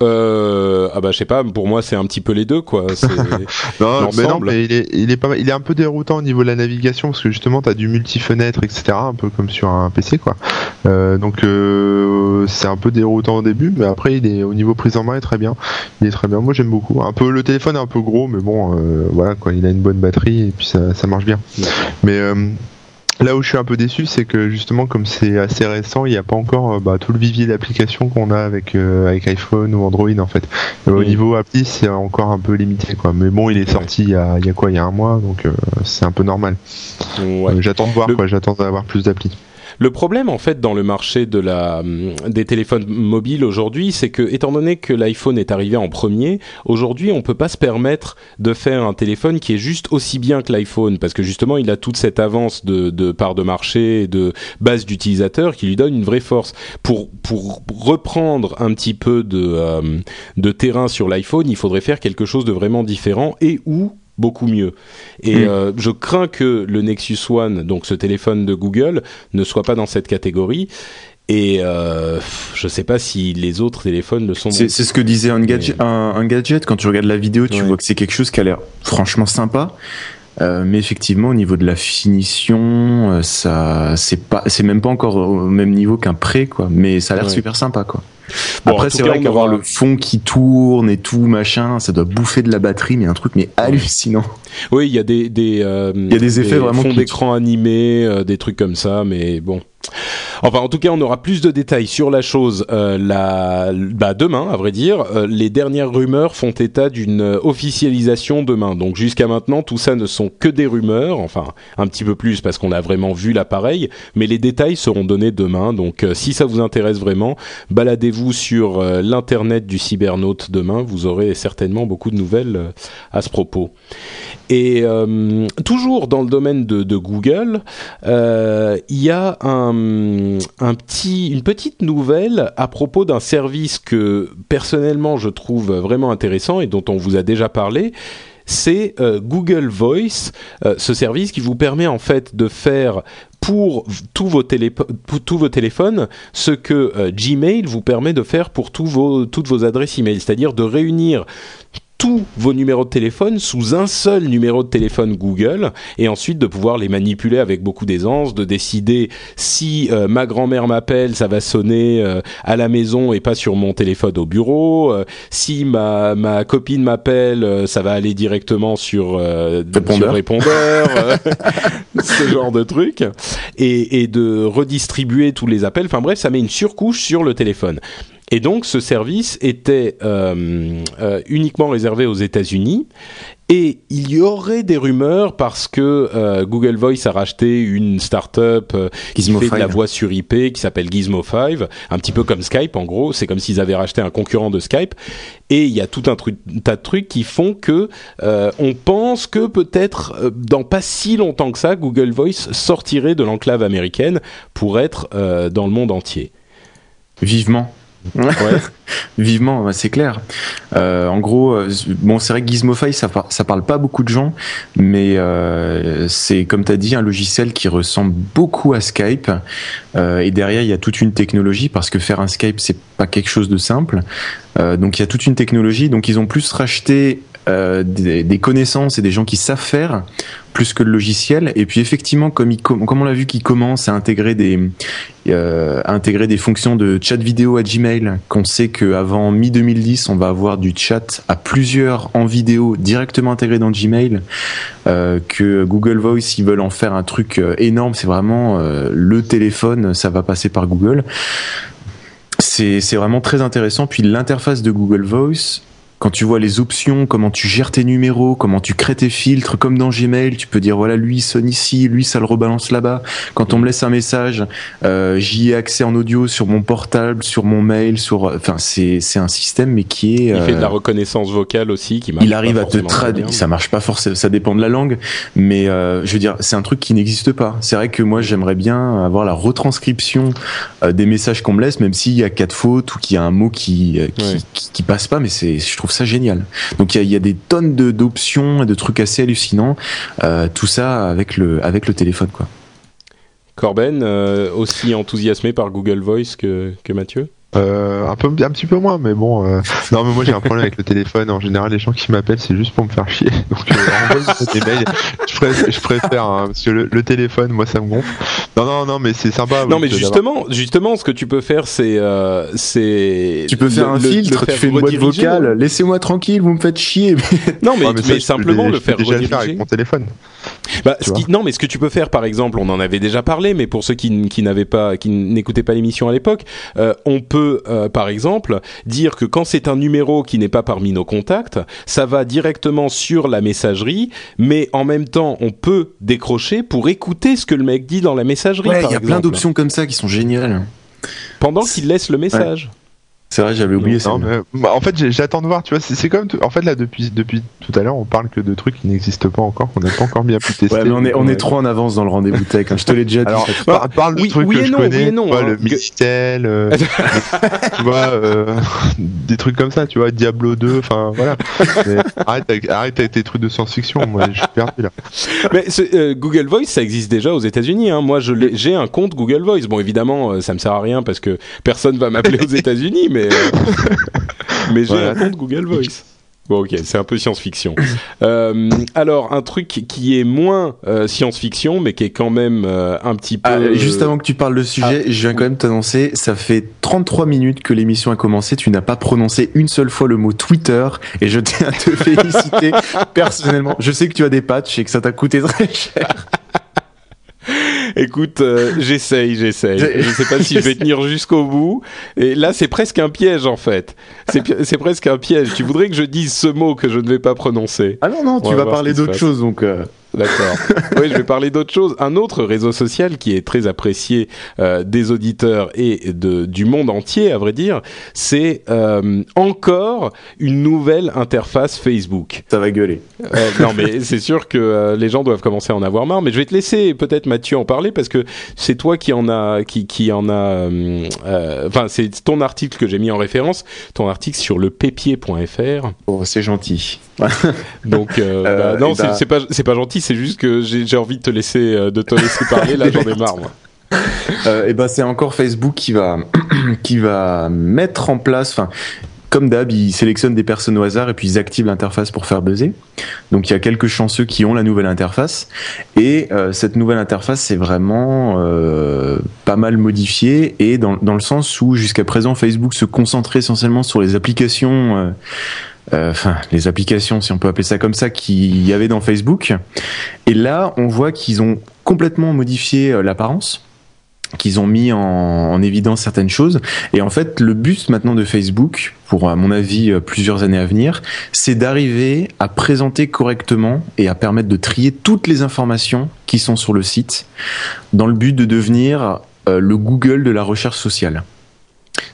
euh, Ah bah je sais pas, pour moi c'est un petit peu les deux quoi. [laughs] Non, mais non, mais il est, il est pas mal- il est un peu déroutant au niveau de la navigation parce que justement, tu as du multi-fenêtre, etc., un peu comme sur un PC, quoi. Euh, donc, euh, c'est un peu déroutant au début, mais après, il est au niveau prise en main, il est très bien. Il est très bien. Moi, j'aime beaucoup. Un peu, le téléphone est un peu gros, mais bon, euh, voilà, quoi. Il a une bonne batterie et puis ça, ça marche bien. Mais Là où je suis un peu déçu, c'est que justement, comme c'est assez récent, il n'y a pas encore euh, bah, tout le vivier d'applications qu'on a avec, euh, avec iPhone ou Android en fait. Au Oui. niveau appli, c'est encore un peu limité quoi. Mais bon, il est sorti il y a, il y a quoi? Il y a un mois, donc euh, c'est un peu normal. Ouais. Euh, j'attends de voir Le- quoi. J'attends d'avoir plus d'applis. Le problème en fait dans le marché hum, des téléphones mobiles aujourd'hui, c'est que étant donné que l'iPhone est arrivé en premier, aujourd'hui on peut pas se permettre de faire un téléphone qui est juste aussi bien que l'iPhone parce que justement il a toute cette avance de, part de marché et de base d'utilisateurs qui lui donne une vraie force. Pour reprendre un petit peu de euh, de terrain sur l'iPhone, il faudrait faire quelque chose de vraiment différent et ou beaucoup mieux. Et Mm. euh, je crains que le Nexus One, donc ce téléphone de Google, ne soit pas dans cette catégorie. Et euh, je sais pas si les autres téléphones le sont. C'est ce que disait un gadget, un, un gadget. Quand tu regardes la vidéo, tu Ouais. vois que c'est quelque chose qui a l'air franchement sympa. Euh, mais effectivement, au niveau de la finition, ça, c'est pas, c'est même pas encore au même niveau qu'un pré, quoi. Mais ça a l'air Ouais. super sympa, quoi. Bon, Après, c'est vrai qu'avoir aura- le fond qui tourne et tout, machin, ça doit bouffer de la batterie, mais un truc, mais hallucinant. Oui, il y a des des. euh, y a des effets vraiment fonds d'écran animés, euh, des trucs comme ça, mais bon. Enfin, en tout cas, on aura plus de détails sur la chose euh, la, bah, demain, à vrai dire. Euh, les dernières rumeurs font état d'une officialisation demain. Donc jusqu'à maintenant, tout ça ne sont que des rumeurs. Enfin, un petit peu plus parce qu'on a vraiment vu l'appareil, mais les détails seront donnés demain. Donc euh, si ça vous intéresse vraiment, baladez-vous sur l'internet du cybernaute demain. Vous aurez certainement beaucoup de nouvelles à ce propos. Et toujours dans le domaine de, Google, il y a un, une petite nouvelle à propos d'un service que personnellement je trouve vraiment intéressant et dont on vous a déjà parlé. C'est euh, Google Voice, euh, ce service qui vous permet en fait de faire pour tous vos, téléphones ce que euh, Gmail vous permet de faire pour toutes vos adresses email, c'est-à-dire de réunir tous vos numéros de téléphone sous un seul numéro de téléphone Google et ensuite de pouvoir les manipuler avec beaucoup d'aisance, de décider si euh, ma grand-mère m'appelle, ça va sonner euh, à la maison et pas sur mon téléphone au bureau, euh, si ma, ma copine m'appelle, euh, ça va aller directement sur, euh, Répondeur. sur répondeur, euh, [laughs] ce genre de truc, et, et de redistribuer tous les appels, enfin bref, ça met une surcouche sur le téléphone. Et donc, ce service était euh, euh, uniquement réservé aux États-Unis. Et il y aurait des rumeurs parce que euh, Google Voice a racheté une start-up qui fait de la voix sur IP qui s'appelle Gizmo 5, un petit peu comme Skype en gros. C'est comme s'ils avaient racheté un concurrent de Skype. Et il y a tout un tas de trucs qui font que on pense que peut-être dans pas si longtemps que ça, Google Voice sortirait de l'enclave américaine pour être dans le monde entier. Vivement. [laughs] Vivement, ouais, c'est clair. Euh, en gros, euh, bon, c'est vrai que Gizmofy, ça, par- ça parle pas beaucoup de gens, mais euh, c'est comme tu as dit un logiciel qui ressemble beaucoup à Skype. Et derrière, il y a toute une technologie parce que faire un Skype, c'est pas quelque chose de simple. Donc il y a toute une technologie. Donc ils ont plus racheté euh, des, connaissances et des gens qui savent faire plus que le logiciel. Et puis effectivement, comme, on l'a vu, qu'ils commencent à intégrer des euh, intégrer des fonctions de chat vidéo à Gmail, qu'on sait qu'avant mi 2010, on va avoir du chat à plusieurs en vidéo directement intégré dans Gmail, euh, que Google Voice, ils veulent en faire un truc énorme. C'est vraiment le téléphone, ça va passer par Google. C'est vraiment très intéressant. Puis l'interface de Google Voice, quand tu vois les options, comment tu gères tes numéros, comment tu crées tes filtres, comme dans Gmail, tu peux dire voilà lui il sonne ici, lui ça le rebalance là-bas. Quand on me laisse un message, euh, j'y ai accès en audio sur mon portable, sur mon mail, sur. Enfin c'est c'est un système mais qui est. Il fait de la euh, reconnaissance vocale aussi qui marche il arrive pas à te traduire. Ça marche pas forcément, ça dépend de la langue, mais euh, je veux dire, c'est un truc qui n'existe pas. C'est vrai que moi, j'aimerais bien avoir la retranscription euh, des messages qu'on me laisse, même s'il y a quatre fautes ou qu'il y a un mot qui euh, qui, Ouais. qui, qui passe pas, mais c'est, je trouve ça génial. Donc il y a, des tonnes d'options et de trucs assez hallucinants. Euh, tout ça avec le avec le téléphone, quoi. Corben, euh, aussi enthousiasmé par Google Voice que, que Mathieu? Euh, un peu, un petit peu moins, mais bon. euh, [laughs] Non, mais moi j'ai un problème avec le téléphone. En général, les gens qui m'appellent, c'est juste pour me faire chier. [laughs] Donc, euh, des [laughs] mails. Je préfère, je préfère hein, parce que le, le téléphone, moi, ça me gonfle. Non, non, non, mais c'est sympa. Non, oui, mais justement, justement, ce que tu peux faire, c'est, euh, c'est. Tu peux faire le- un le- filtre, le faire tu fais une boîte vocale. Laissez-moi tranquille, vous me faites chier. Non, mais, Ouais, mais ça, simplement le faire déjà le faire avec mon téléphone. Bah, tu ce qui- non, mais ce que tu peux faire, par exemple, on en avait déjà parlé, mais pour ceux qui, n'avaient pas, qui n'écoutaient pas l'émission à l'époque, euh, on peut, euh, par exemple, dire que quand c'est un numéro qui n'est pas parmi nos contacts, ça va directement sur la messagerie, mais en même temps, on peut décrocher pour écouter ce que le mec dit dans la messagerie. Ouais, il y a plein d'options comme ça qui sont géniales. Pendant qu'il laisse le message. C'est vrai, j'avais oublié ça. Mais, bah, en fait, j'attends de voir. Tu vois, c'est comme. En fait, là, depuis, depuis tout à l'heure, on parle que de trucs qui n'existent pas encore, qu'on n'a pas encore bien pu tester. Ouais, mais on est, on Ouais. est trop en avance dans le rendez-vous tech. hein. Je te l'ai déjà dit. Alors, par- parle de oui- trucs oui que et je non, connais, oui et non, vois, hein. le Minitel, euh, [laughs] tu vois, euh, des trucs comme ça, tu vois, Diablo 2, enfin voilà. Mais arrête, avec, arrête avec tes trucs de science-fiction, moi je suis perdu là. Mais ce- euh, Google Voice, ça existe déjà aux États-Unis. Hein. Moi, je j'ai un compte Google Voice. Bon, évidemment, ça me sert à rien parce que personne va m'appeler aux [laughs] États-Unis, mais euh, [laughs] mais j'ai Voilà. un compte Google Voice. Bon, ok, c'est un peu science-fiction. Euh, alors, un truc qui est moins euh, science-fiction, mais qui est quand même euh, un petit peu. Ah, juste avant que tu parles de sujet, je viens quand même t'annoncer, ça fait 33 minutes que l'émission a commencé, tu n'as pas prononcé une seule fois le mot Twitter, et je tiens à te [laughs] féliciter personnellement. Je sais que tu as des patchs et que ça t'a coûté très cher. Écoute, euh, j'essaye, j'essaye. Je ne sais pas si je vais [laughs] tenir jusqu'au bout. Et là, c'est presque un piège en fait. C'est presque un piège. Tu voudrais que je dise ce mot que je ne vais pas prononcer. Ah non, non, tu vas parler d'autre chose donc. Euh. D'accord. [laughs] oui, je vais parler d'autre chose. Un autre réseau social qui est très apprécié euh, des auditeurs et de, du monde entier, à vrai dire, c'est euh, encore une nouvelle interface Facebook. Ça va gueuler. Euh, non, mais c'est sûr que les gens doivent commencer à en avoir marre. Mais je vais te laisser peut-être Mathieu en parler parce que c'est toi qui en a, qui, qui en a. Enfin, c'est ton article que j'ai mis en référence, ton article sur le pépier.fr. Oh, c'est gentil. Donc bah, non, bah... c'est pas c'est pas gentil c'est juste que j'ai envie de te laisser, euh, de te laisser parler. Là, j'en ai marre. [laughs] Euh, et ben c'est encore Facebook qui va [clears throat] qui va mettre en place enfin comme d'hab, ils sélectionnent des personnes au hasard et puis ils activent l'interface pour faire buzzer. Donc il y a quelques chanceux qui ont la nouvelle interface et euh, cette nouvelle interface c'est vraiment pas mal modifiée et dans, dans le sens où jusqu'à présent Facebook se concentrait essentiellement sur les applications enfin les applications si on peut appeler ça comme ça qu'il y avait dans Facebook et là on voit qu'ils ont complètement modifié euh, l'apparence qu'ils ont mis en, en, évidence certaines choses. Et en fait, le but maintenant de Facebook, pour à mon avis euh, plusieurs années à venir, c'est d'arriver à présenter correctement et à permettre de trier toutes les informations qui sont sur le site, dans le but de devenir euh, le Google de la recherche sociale.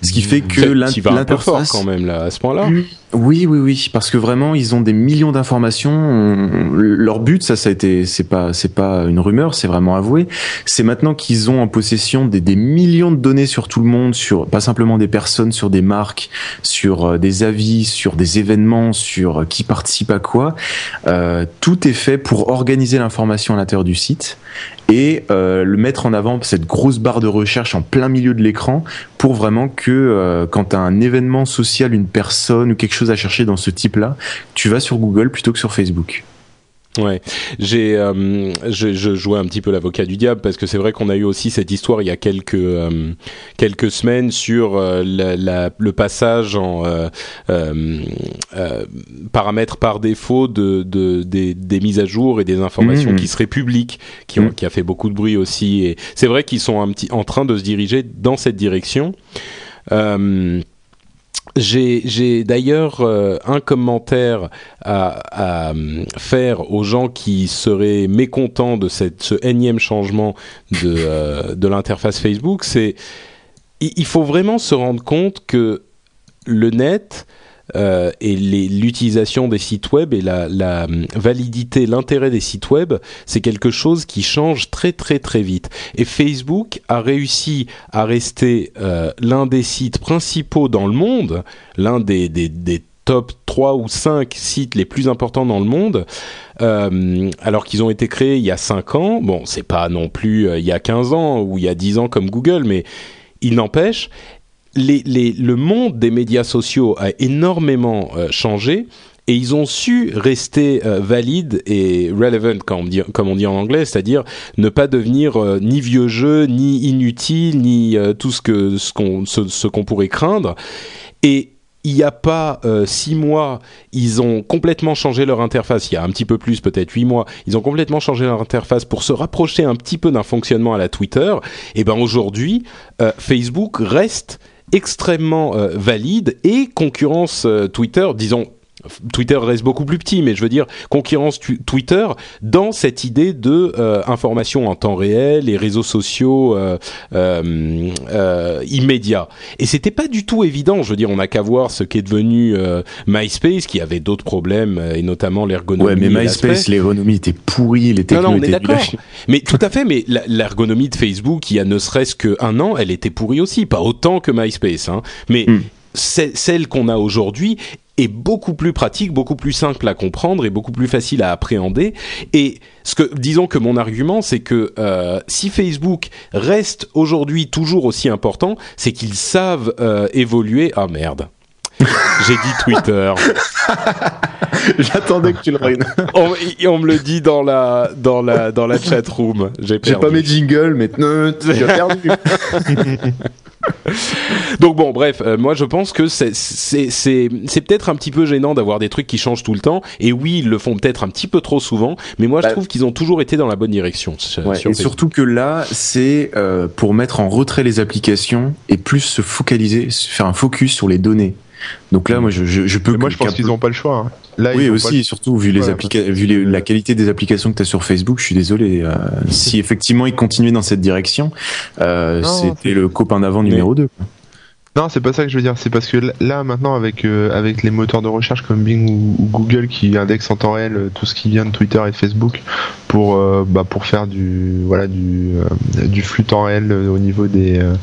Ce qui fait que l'interface quand même là à ce point-là. Oui, oui, oui, parce que vraiment ils ont des millions d'informations. Leur but, ça, ça a été, c'est pas, c'est pas une rumeur, c'est vraiment avoué. C'est maintenant qu'ils ont en possession des, des, millions de données sur tout le monde, sur pas simplement des personnes, sur des marques, sur euh, des avis, sur des événements, sur euh, qui participe à quoi. Euh, tout est fait pour organiser l'information à l'intérieur du site et euh, le mettre en avant cette grosse barre de recherche en plein milieu de l'écran pour vraiment que euh, quand un événement social, une personne ou quelque chose à chercher dans ce type-là, tu vas sur Google plutôt que sur Facebook. Ouais, j'ai euh, je, je, jouais un petit peu l'avocat du diable parce que c'est vrai qu'on a eu aussi cette histoire il y a quelques euh, quelques semaines sur euh, la, la, le passage en euh, paramètres par défaut de, de des, des, mises à jour et des informations mmh. qui seraient publiques, qui ont mmh. qui a fait beaucoup de bruit aussi. Et c'est vrai qu'ils sont un petit en train de se diriger dans cette direction. Euh, j'ai d'ailleurs euh, un commentaire à, à, faire aux gens qui seraient mécontents de cette, ce énième changement de, euh, de l'interface Facebook. C'est il faut vraiment se rendre compte que le net euh, et l'utilisation des sites web et la, la validité, l'intérêt des sites web, c'est quelque chose qui change très très très vite. Et Facebook a réussi à rester euh, l'un des sites principaux dans le monde, l'un des, des, top 3 ou 5 sites les plus importants dans le monde, euh, alors qu'ils ont été créés il y a 5 ans. Bon, c'est pas non plus il y a 15 ans ou il y a 10 ans comme Google, mais il n'empêche le monde des médias sociaux a énormément euh, changé et ils ont su rester euh, valides et relevant comme on dit, comme on dit en anglais, c'est-à-dire ne pas devenir euh, ni vieux jeu, ni inutile, ni tout ce ce qu'on ce, pourrait craindre. Et il n'y a pas six mois, ils ont complètement changé leur interface. Il y a un petit peu plus, peut-être huit mois, ils ont complètement changé leur interface pour se rapprocher un petit peu d'un fonctionnement à la Twitter. Et ben aujourd'hui, Facebook reste extrêmement euh, valide et concurrence euh, Twitter, disons Twitter reste beaucoup plus petit, mais je veux dire concurrence Twitter dans cette idée de euh, information en temps réel, les réseaux sociaux euh, euh, immédiats. Et c'était pas du tout évident. Je veux dire, on n'a qu'à voir ce qu'est devenu MySpace, qui avait d'autres problèmes et notamment l'ergonomie. Ouais, mais MySpace, l'ergonomie était pourrie, les technos non, non, on est d'accord. Mais tout à fait. Mais l'ergonomie de Facebook, il y a ne serait-ce qu'un an, elle était pourrie aussi, pas autant que MySpace, hein. Mais mm. Celle qu'on a aujourd'hui est beaucoup plus pratique, beaucoup plus simple à comprendre et beaucoup plus facile à appréhender. Et ce que, disons que mon argument, c'est que euh, si Facebook reste aujourd'hui toujours aussi important, c'est qu'ils savent euh, évoluer. Ah merde. [laughs] J'ai dit Twitter. [laughs] J'attendais que tu le ruines. [laughs] on, on, me le dit dans la dans la dans la chat room. J'ai pas mes jingles, mais as perdu. Donc bon, bref, euh, moi je pense que c'est peut-être un petit peu gênant d'avoir des trucs qui changent tout le temps. Et oui, ils le font peut-être un petit peu trop souvent, mais moi je Bah, trouve qu'ils ont toujours été dans la bonne direction. Ouais, et surtout que là, c'est euh, pour mettre en retrait les applications et plus se focaliser, se faire un focus sur les données. Donc là, moi, je, je, je peux. Moi, je pense qu'ils n'ont pas le choix. hein. Là, Oui, aussi, pas- surtout vu les Ouais, applica- vu les- la qualité des applications que tu as sur Facebook, je suis désolé. euh, [laughs] si effectivement ils continuaient dans cette direction, euh, c'était le copain d'avant numéro 2. Non, c'est pas ça que je veux dire. C'est parce que là- maintenant, avec euh, avec les moteurs de recherche comme Bing ou, ou Google qui indexent en temps réel tout ce qui vient de Twitter et de Facebook pour euh, bah, pour faire du voilà du euh, du flux temps réel euh, au niveau des euh,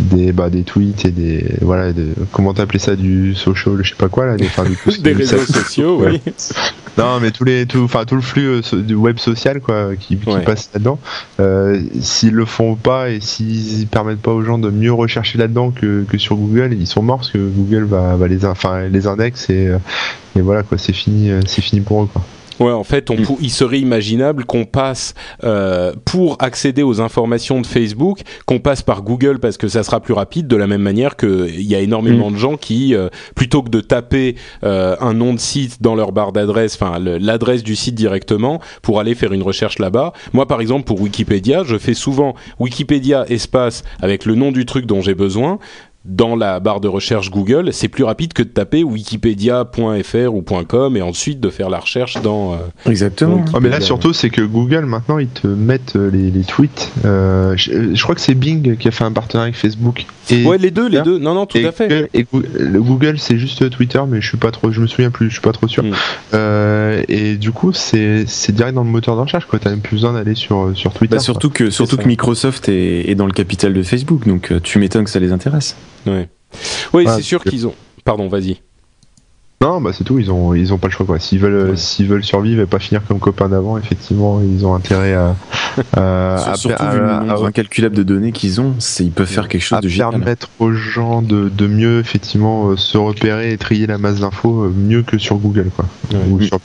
des bah, des tweets et des voilà de, comment t'appelais ça du social, je sais pas quoi là, des, enfin, du ce [laughs] des réseaux ça- sociaux, oui. Non, mais tous les, tout, enfin tout le flux euh, so- du web social quoi, qui, qui Ouais. passe là-dedans. Euh, s'ils le font pas et s'ils permettent pas aux gens de mieux rechercher là-dedans que, que sur Google, ils sont morts parce que Google va, va les, in- enfin les index et, et voilà quoi, c'est fini, c'est fini pour eux quoi. Ouais, en fait, on pou- il serait imaginable qu'on passe euh, pour accéder aux informations de Facebook, qu'on passe par Google parce que ça sera plus rapide. De la même manière qu'il y a énormément de gens qui, euh, plutôt que de taper euh, un nom de site dans leur barre d'adresse, enfin l'adresse du site directement, pour aller faire une recherche là-bas. Moi, par exemple, pour Wikipédia, je fais souvent Wikipédia espace avec le nom du truc dont j'ai besoin dans la barre de recherche Google, c'est plus rapide que de taper wikipedia.fr ou .com et ensuite de faire la recherche dans. euh, Exactement. Ah, mais là surtout c'est que Google maintenant ils te mettent euh, les, les tweets. Euh, je, je crois que c'est Bing qui a fait un partenariat avec Facebook. Et, ouais, les deux, les Twitter. deux. Non, non, tout et à fait. Google, et Goo- le Google c'est juste Twitter mais je suis pas trop je me souviens plus je suis pas trop sûr Mm. Euh, et du coup c'est c'est direct dans le moteur de recherche quoi t'as même plus besoin d'aller sur sur Twitter Bah, surtout que surtout que Microsoft est, est dans le capital de Facebook, donc tu m'étonnes que ça les intéresse. Ouais. Oui, Ouais, c'est sûr qu'ils ont. Pardon, vas-y. non bah c'est tout ils ont ils ont pas le choix quoi s'ils veulent Ouais. s'ils veulent survivre et pas finir comme copains d'avant effectivement ils ont intérêt à à, [laughs] à- Surtout à- vu le à- nombre incalculable de données qu'ils ont, ils peuvent faire quelque chose de génial. permettre aux gens de, de mieux effectivement euh, se repérer et trier la masse d'infos euh, mieux que sur Google quoi Ouais. ou sur.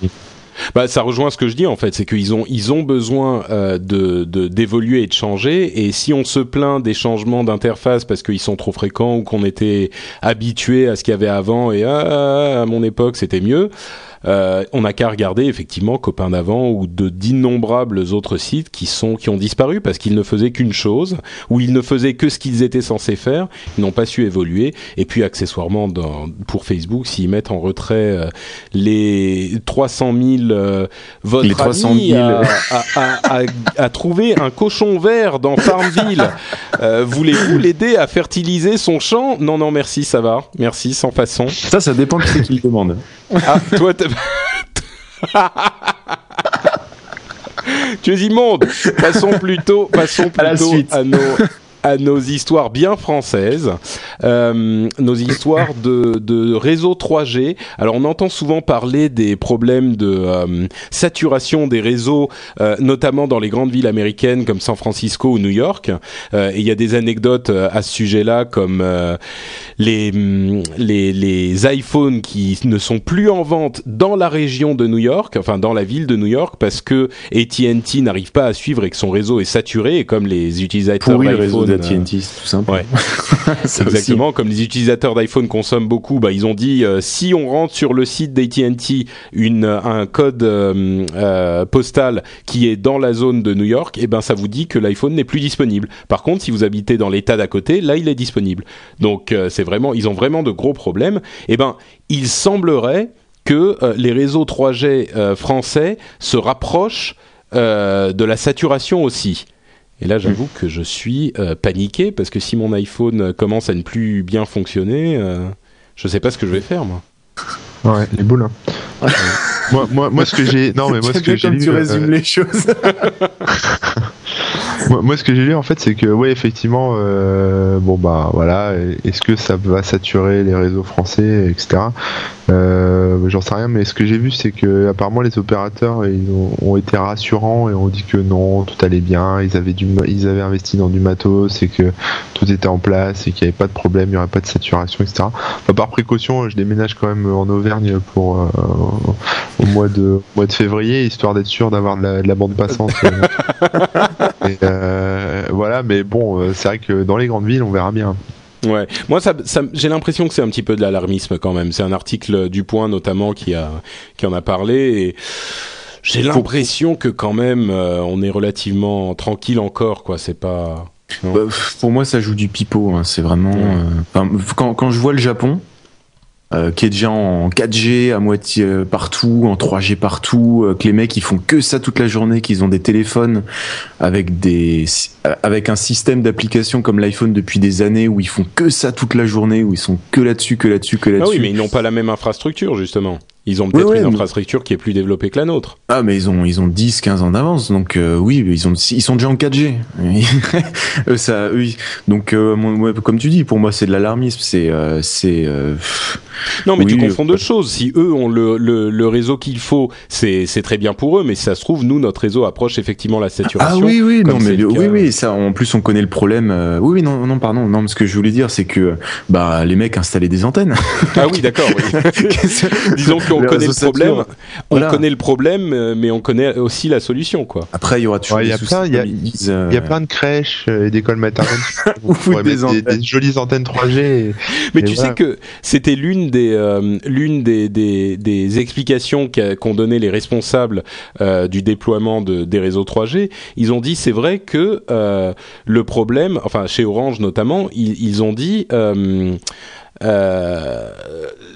Bah, ça rejoint ce que je dis en fait, c'est qu'ils ont ils ont besoin euh, de de- d'évoluer et de changer. Et si on se plaint des changements d'interface parce qu'ils sont trop fréquents ou qu'on était habitué à ce qu'il y avait avant et ah, à mon époque c'était mieux. Euh, on n'a qu'à regarder effectivement copains d'avant ou de d'innombrables autres sites qui sont qui ont disparu parce qu'ils ne faisaient qu'une chose ou ils ne faisaient que ce qu'ils étaient censés faire, ils n'ont pas su évoluer et puis accessoirement dans, pour Facebook s'ils mettent en retrait euh, les 300 000 euh, votre Les 300 ami 000. a, a, a- a- a trouvé un cochon vert dans Farmville. Euh, Voulez-vous l'aider à fertiliser son champ? Non, non, merci, ça va. Merci, sans façon. Ça, ça dépend qui c'est qui le demande. Ah, toi, [laughs] tu es immonde. Passons plutôt, passons À la plutôt suite. à nos [laughs] à nos histoires bien françaises, euh, nos histoires de, de réseau 3G. Alors on entend souvent parler des problèmes de euh, saturation des réseaux, euh, notamment dans les grandes villes américaines comme San Francisco ou New York. Euh, et il y a des anecdotes euh, à ce sujet-là, comme euh, les, hum, les les iPhones qui ne sont plus en vente dans la région de New York, enfin dans la ville de New York, parce que AT&T n'arrive pas à suivre et que son réseau est saturé, et comme les utilisateurs Pourri c'est tout simple. Ouais. [laughs] [laughs] Aussi. Exactement, comme les utilisateurs d'iPhone consomment beaucoup, bah, ils ont dit euh, si on rentre sur le site d'AT&T une un code euh, euh, postal qui est dans la zone de New York, et ben ça vous dit que l'iPhone n'est plus disponible. Par contre, si vous habitez dans l'État d'à côté, là il est disponible. Donc euh, c'est vraiment, ils ont vraiment de gros problèmes. Et ben il semblerait que euh, les réseaux 3G euh, français se rapprochent euh, de la saturation aussi. Et là, j'avoue que je suis euh, paniqué parce que si mon iPhone commence à ne plus bien fonctionner, euh, je sais pas ce que je vais faire, moi. Ouais, les boules. hein. moi, moi, moi, ce que j'ai, non, mais moi, ce que j'ai tu euh, résumes les choses. [laughs] moi, moi, ce que j'ai lu, en fait, c'est que, ouais, effectivement, euh, bon, bah, voilà, est-ce que ça va saturer les réseaux français, etc. Euh, J'en sais rien, mais ce que j'ai vu, c'est que, apparemment, les opérateurs, ils ont, ont été rassurants et ont dit que non, tout allait bien, ils avaient du, ils avaient investi dans du matos et que tout était en place et qu'il n'y avait pas de problème, il n'y aurait pas de saturation, etc. Enfin, par précaution, je déménage quand même en Auvergne pour euh, au mois de au mois de février, histoire d'être sûr d'avoir de la, de la bande passante. euh. [laughs] Et, euh, voilà, mais bon, c'est vrai que dans les grandes villes, on verra bien. Ouais, moi ça, ça j'ai l'impression que c'est un petit peu de l'alarmisme quand même. C'est un article du Point notamment qui a qui en a parlé et j'ai l'impression que quand même euh, on est relativement tranquille encore quoi. C'est pas. Bah, pour moi, ça joue du pipeau. Hein. C'est vraiment. Euh, quand, quand je vois le Japon, euh, qui est déjà en 4G à moitié euh, partout, en 3G partout, euh, que les mecs ils font que ça toute la journée, qu'ils ont des téléphones avec des avec un système d'application comme l'iPhone depuis des années où ils font que ça toute la journée, où ils sont que là-dessus, que là-dessus, que là-dessus. Ah oui, mais ils n'ont pas la même infrastructure justement. Ils ont peut-être une infrastructure qui est plus développée que la nôtre. Ah, mais ils ont ils ont 10 15 ans d'avance. Donc euh, oui, ils ont ils sont déjà en 4G. [laughs] ça oui. Donc euh, comme tu dis, pour moi c'est de l'alarmisme, c'est euh, c'est Non, mais tu confonds deux choses. Si eux ont le le, le réseau qu'il faut, c'est très bien pour eux, mais si ça se trouve nous notre réseau approche effectivement la saturation. Ah oui oui, non mais oui oui, ça en plus on connaît le problème. oui oui non non pardon, non ce que je voulais dire c'est que bah les mecs installaient des antennes. Ah oui, d'accord, oui. [laughs] [laughs] Disons que on connaît le problème. On connaît le problème, mais on connaît aussi la solution, quoi. Après, il y aura toujours ouais, des soucis. Il y, a, y, a plein de crèches et d'écoles maternelles [laughs] des, des, des, jolies antennes 3G. Et, mais et tu voilà. sais que c'était l'une des euh, l'une des, des, des explications qu'ont donné les responsables euh, du déploiement de, des réseaux 3G. Ils ont dit, c'est vrai que euh, le problème, enfin chez Orange notamment, ils, ils ont dit. Euh, euh,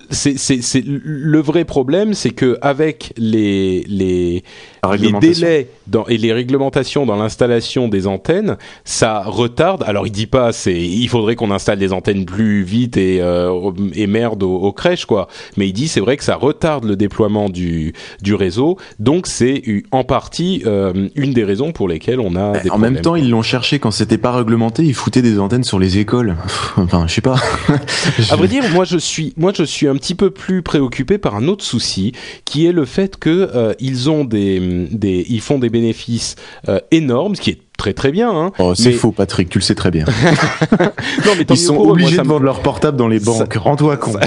c'est le vrai problème, c'est que avec les les, les délais dans, et les réglementations dans l'installation des antennes, ça retarde. Alors il dit pas, c'est il faudrait qu'on installe des antennes plus vite et euh, et merde aux, aux, crèches quoi. Mais il dit c'est vrai que ça retarde le déploiement du du réseau. Donc c'est en partie euh, une des raisons pour lesquelles on a. Des en même temps, ils l'ont cherché quand c'était pas réglementé. Ils foutaient des antennes sur les écoles. [laughs] Enfin, je sais pas. [laughs] à vrai dire, moi je suis, moi je suis un petit peu plus préoccupé par un autre souci, qui est le fait que euh, ils ont des, des, ils font des bénéfices euh, énormes, ce qui est très très bien. Hein, oh, c'est mais... faux, Patrick, tu le sais très bien. [laughs] non, mais ils sont obligés moi, de vendre leur portable dans les banques. Ça... Rends-toi compte.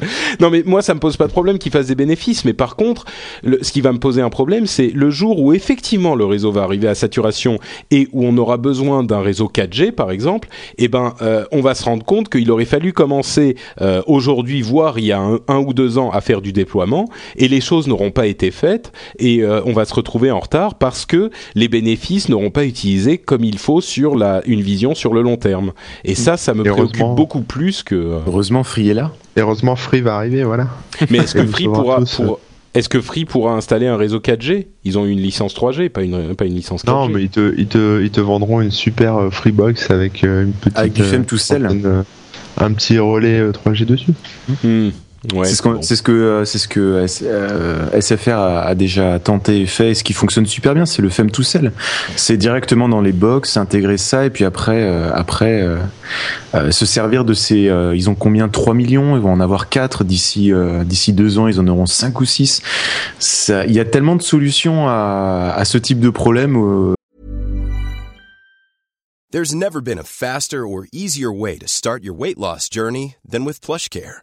[laughs] non, mais moi, ça me pose pas de problème qu'ils fassent des bénéfices. Mais par contre, le, ce qui va me poser un problème, c'est le jour où effectivement le réseau va arriver à saturation et où on aura besoin d'un réseau 4G, par exemple. Eh ben, euh, on va se rendre compte qu'il aurait fallu commencer euh, aujourd'hui, voire il y a un, un, ou deux ans, à faire du déploiement, et les choses n'auront pas été faites, et euh, on va se retrouver en retard parce que les bénéfices n'auront pas utilisé comme il faut sur la, une vision sur le long terme. Et ça, ça me préoccupe beaucoup plus que. euh, Heureusement, Free est là. Heureusement, Free va arriver, voilà. Mais est-ce que [laughs] Free pourra, pour, est-ce que Free pourra installer un réseau 4G Ils ont une licence 3G, pas une, pas une licence 4G. Non, mais ils te, ils te, ils te vendront une super euh, Freebox avec euh, une petite. Avec du FEM tout seul. Euh, un petit relais 3G dessus. Mmh. Ouais, c'est ce, bon. ce, que euh, c'est ce que euh, SFR a, a, déjà tenté et fait, et ce qui fonctionne super bien, c'est le FEM tout seul. C'est directement dans les box, intégrer ça et puis après, euh, après euh, se servir de ces. ils ont combien? 3 millions, ils vont en avoir 4 d'ici d'ici deux ans, ils en auront 5 ou 6 Il y a tellement de solutions à, à ce type de problème. There's never been a faster or easier way to start your weight loss journey than with PlushCare.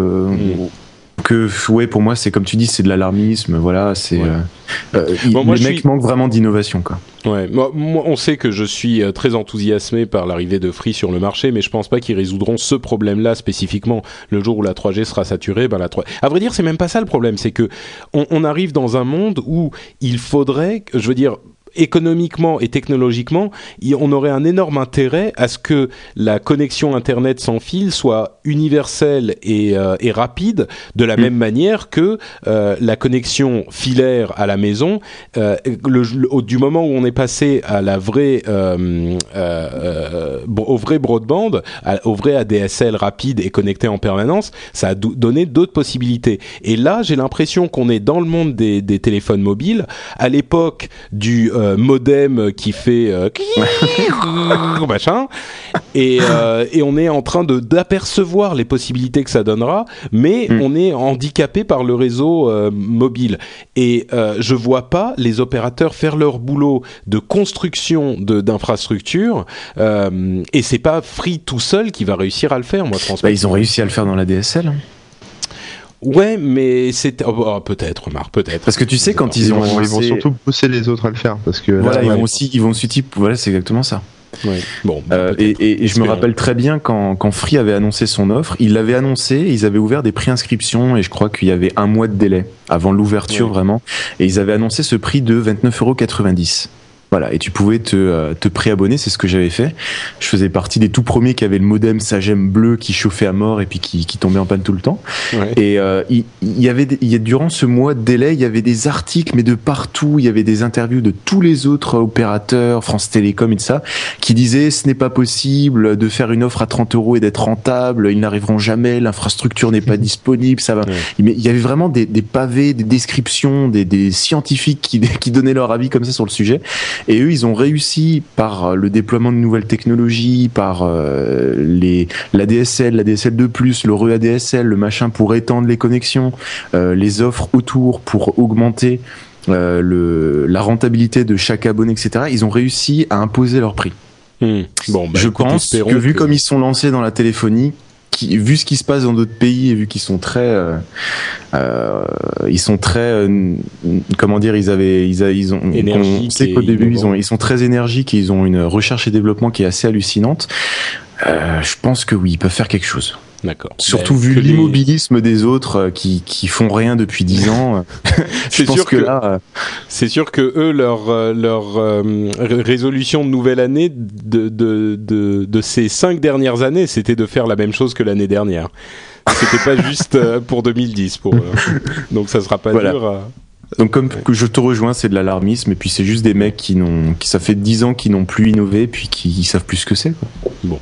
Euh, que ouais pour moi c'est comme tu dis c'est de l'alarmisme voilà c'est ouais. euh, les mecs suis... manquent vraiment d'innovation quoi. Ouais moi, moi, on sait que je suis euh, très enthousiasmé par l'arrivée de Free sur le marché mais je pense pas qu'ils résoudront ce problème là spécifiquement. Le jour où la 3G sera saturée ben la 3 à vrai dire c'est même pas ça le problème c'est que on, on arrive dans un monde où il faudrait je veux dire économiquement et technologiquement, on aurait un énorme intérêt à ce que la connexion Internet sans fil soit universelle et, euh, rapide, de la mm. même manière que euh, la connexion filaire à la maison. Euh, du moment où on est passé à la vraie, au vrai broadband, au vrai ADSL rapide et connecté en permanence, ça a donné d'autres possibilités. Et là, j'ai l'impression qu'on est dans le monde des, des téléphones mobiles. À l'époque du euh, modem qui fait euh, [laughs] machin et, euh, et on est en train de d'apercevoir les possibilités que ça donnera mais mm. on est handicapé par le réseau mobile et je vois pas les opérateurs faire leur boulot de construction de d'infrastructures et c'est pas Free tout seul qui va réussir à le faire moi je pense bah, ils ont réussi à le faire dans la DSL hein. Ouais, mais c'est oh, oh, peut-être, Marc, peut-être. Parce que tu sais quand ils, ont, ils vont surtout pousser les autres à le faire, parce que voilà, ils vont aussi, ils vont aussi type, voilà, c'est exactement ça. Bon, euh, et, et, je me rappelle très bien quand, quand Free avait annoncé son offre, ils l'avaient annoncé, ils avaient ouvert des préinscriptions et je crois qu'il y avait un mois de délai avant l'ouverture vraiment, et ils avaient annoncé ce prix de 29,90€. Voilà, et tu pouvais te, euh, te préabonner, c'est ce que j'avais fait. Je faisais partie des tout premiers qui avaient le modem Sagem bleu qui chauffait à mort et puis qui, qui tombait en panne tout le temps. Et euh, il, y avait, il y a, durant ce mois de délai, il y avait des articles, mais de partout, il y avait des interviews de tous les autres opérateurs, France Télécom et tout ça, qui disaient ce n'est pas possible de faire une offre à 30 euros et d'être rentable, ils n'arriveront jamais, l'infrastructure n'est pas [laughs] disponible, ça va. Mais il y avait vraiment des, des pavés, des descriptions, des, des scientifiques qui, [laughs] qui donnaient leur avis comme ça sur le sujet. Et eux, ils ont réussi par le déploiement de nouvelles technologies, par euh, les la DSL, la DSL 2+, le re-ADSL, le machin pour étendre les connexions, euh, les offres autour pour augmenter euh, le, la rentabilité de chaque abonné, etc. Ils ont réussi à imposer leur prix. Hmm. Bon, bah, je pense que vu comme ils sont lancés dans la téléphonie, qui, vu ce qui se passe dans d'autres pays et vu qu'ils sont très, euh, euh, ils sont très, euh, comment dire, ils avaient, ils, ils ont, on sait qu'au début ils ont, ils sont très énergiques, et ils ont une recherche et développement qui est assez hallucinante. Euh, je pense que oui, ils peuvent faire quelque chose. D'accord. Surtout vu l'immobilisme des autres euh, qui, qui font rien depuis dix ans. Euh, [laughs] c'est sûr que, là, euh, c'est sûr que eux leur leur résolution de nouvelle année de, de de de ces cinq dernières années, c'était de faire la même chose que l'année dernière. C'était pas [laughs] juste pour 2010 pour eux. Donc ça sera pas dur. Donc comme que je te rejoins, c'est de l'alarmisme et puis c'est juste des mecs qui n'ont, qui ça fait dix ans qu'ils n'ont plus innové puis qui savent plus ce que c'est. Bon.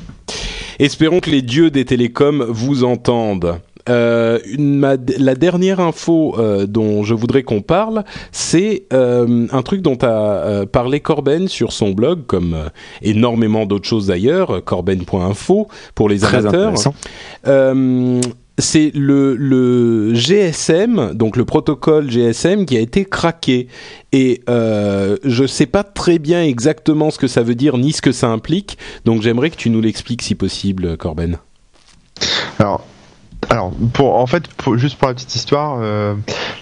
Espérons que les dieux des télécoms vous entendent. Euh, la dernière info euh, dont je voudrais qu'on parle, c'est euh, un truc dont a parlé Corben sur son blog, comme énormément d'autres choses d'ailleurs, corben.info pour les Très amateurs c'est le, GSM, donc le protocole GSM, qui a été craqué. Et euh, je ne sais pas très bien exactement ce que ça veut dire ni ce que ça implique. Donc j'aimerais que tu nous l'expliques si possible, Corben. Alors, alors, pour, en fait, juste pour la petite histoire, euh,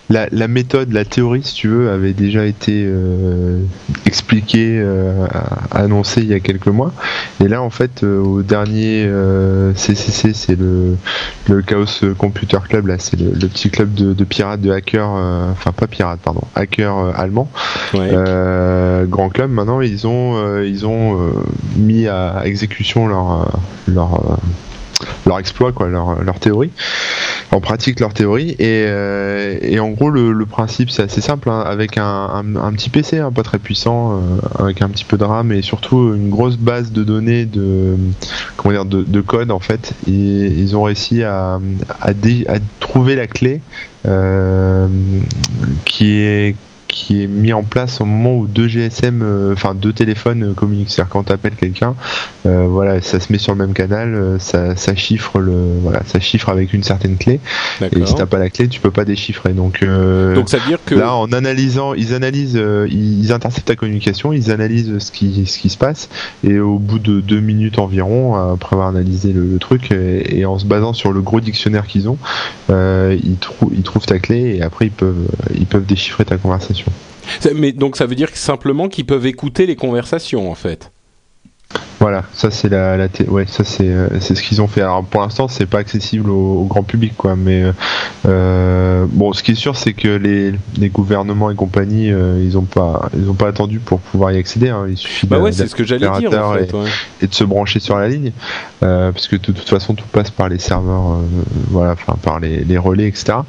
la, méthode, la théorie, si tu veux, avait déjà été euh, expliquée, euh, annoncée il y a quelques mois. Et là, en fait, au dernier CCC, c'est le, le Chaos Computer Club, là, c'est le, petit club de, pirates, de hackers, enfin pas pirates, pardon, hackers allemands, grand club. Maintenant, ils ont, ils ont mis à exécution leur, leur leur exploit, quoi, leur, leur théorie. En pratique leur théorie. Et, euh, et en gros, le, principe, c'est assez simple, hein, avec un, un, petit PC, hein, pas très puissant, euh, avec un petit peu de RAM et surtout une grosse base de données de, comment dire, de, de code, en fait. Et, ils ont réussi à, à, à trouver la clé euh, qui est qui est mis en place au moment où deux GSM, euh, enfin deux téléphones euh, communiquent. C'est-à-dire quand tu appelles quelqu'un, euh, voilà, ça se met sur le même canal, ça, ça, chiffre le, voilà, ça chiffre avec une certaine clé. Et si t'as pas la clé, tu peux pas déchiffrer. Donc, donc ça veut dire que là, en analysant, ils analysent, ils interceptent ta communication, ils analysent ce qui, ce qui se passe, et au bout de deux minutes environ, après avoir analysé le, truc, et, en se basant sur le gros dictionnaire qu'ils ont, ils, trouvent ils trouvent ta clé et après ils peuvent, ils peuvent déchiffrer ta conversation. Mais donc ça veut dire simplement qu'ils peuvent écouter les conversations en fait. Voilà, ça c'est la, ouais, ça c'est euh, c'est ce qu'ils ont fait. Alors pour l'instant, c'est pas accessible au, au grand public, quoi. Mais euh, euh, bon, ce qui est sûr, c'est que les, les gouvernements et compagnie, euh, ils ont pas ils ont pas attendu pour pouvoir y accéder. hein. Il suffit Bah ouais, c'est ce que j'allais dire en d'opérateur fait. et- ouais. et de se brancher sur la ligne, euh, parce que de toute façon tout passe par les serveurs, voilà, enfin par les, les relais, etc.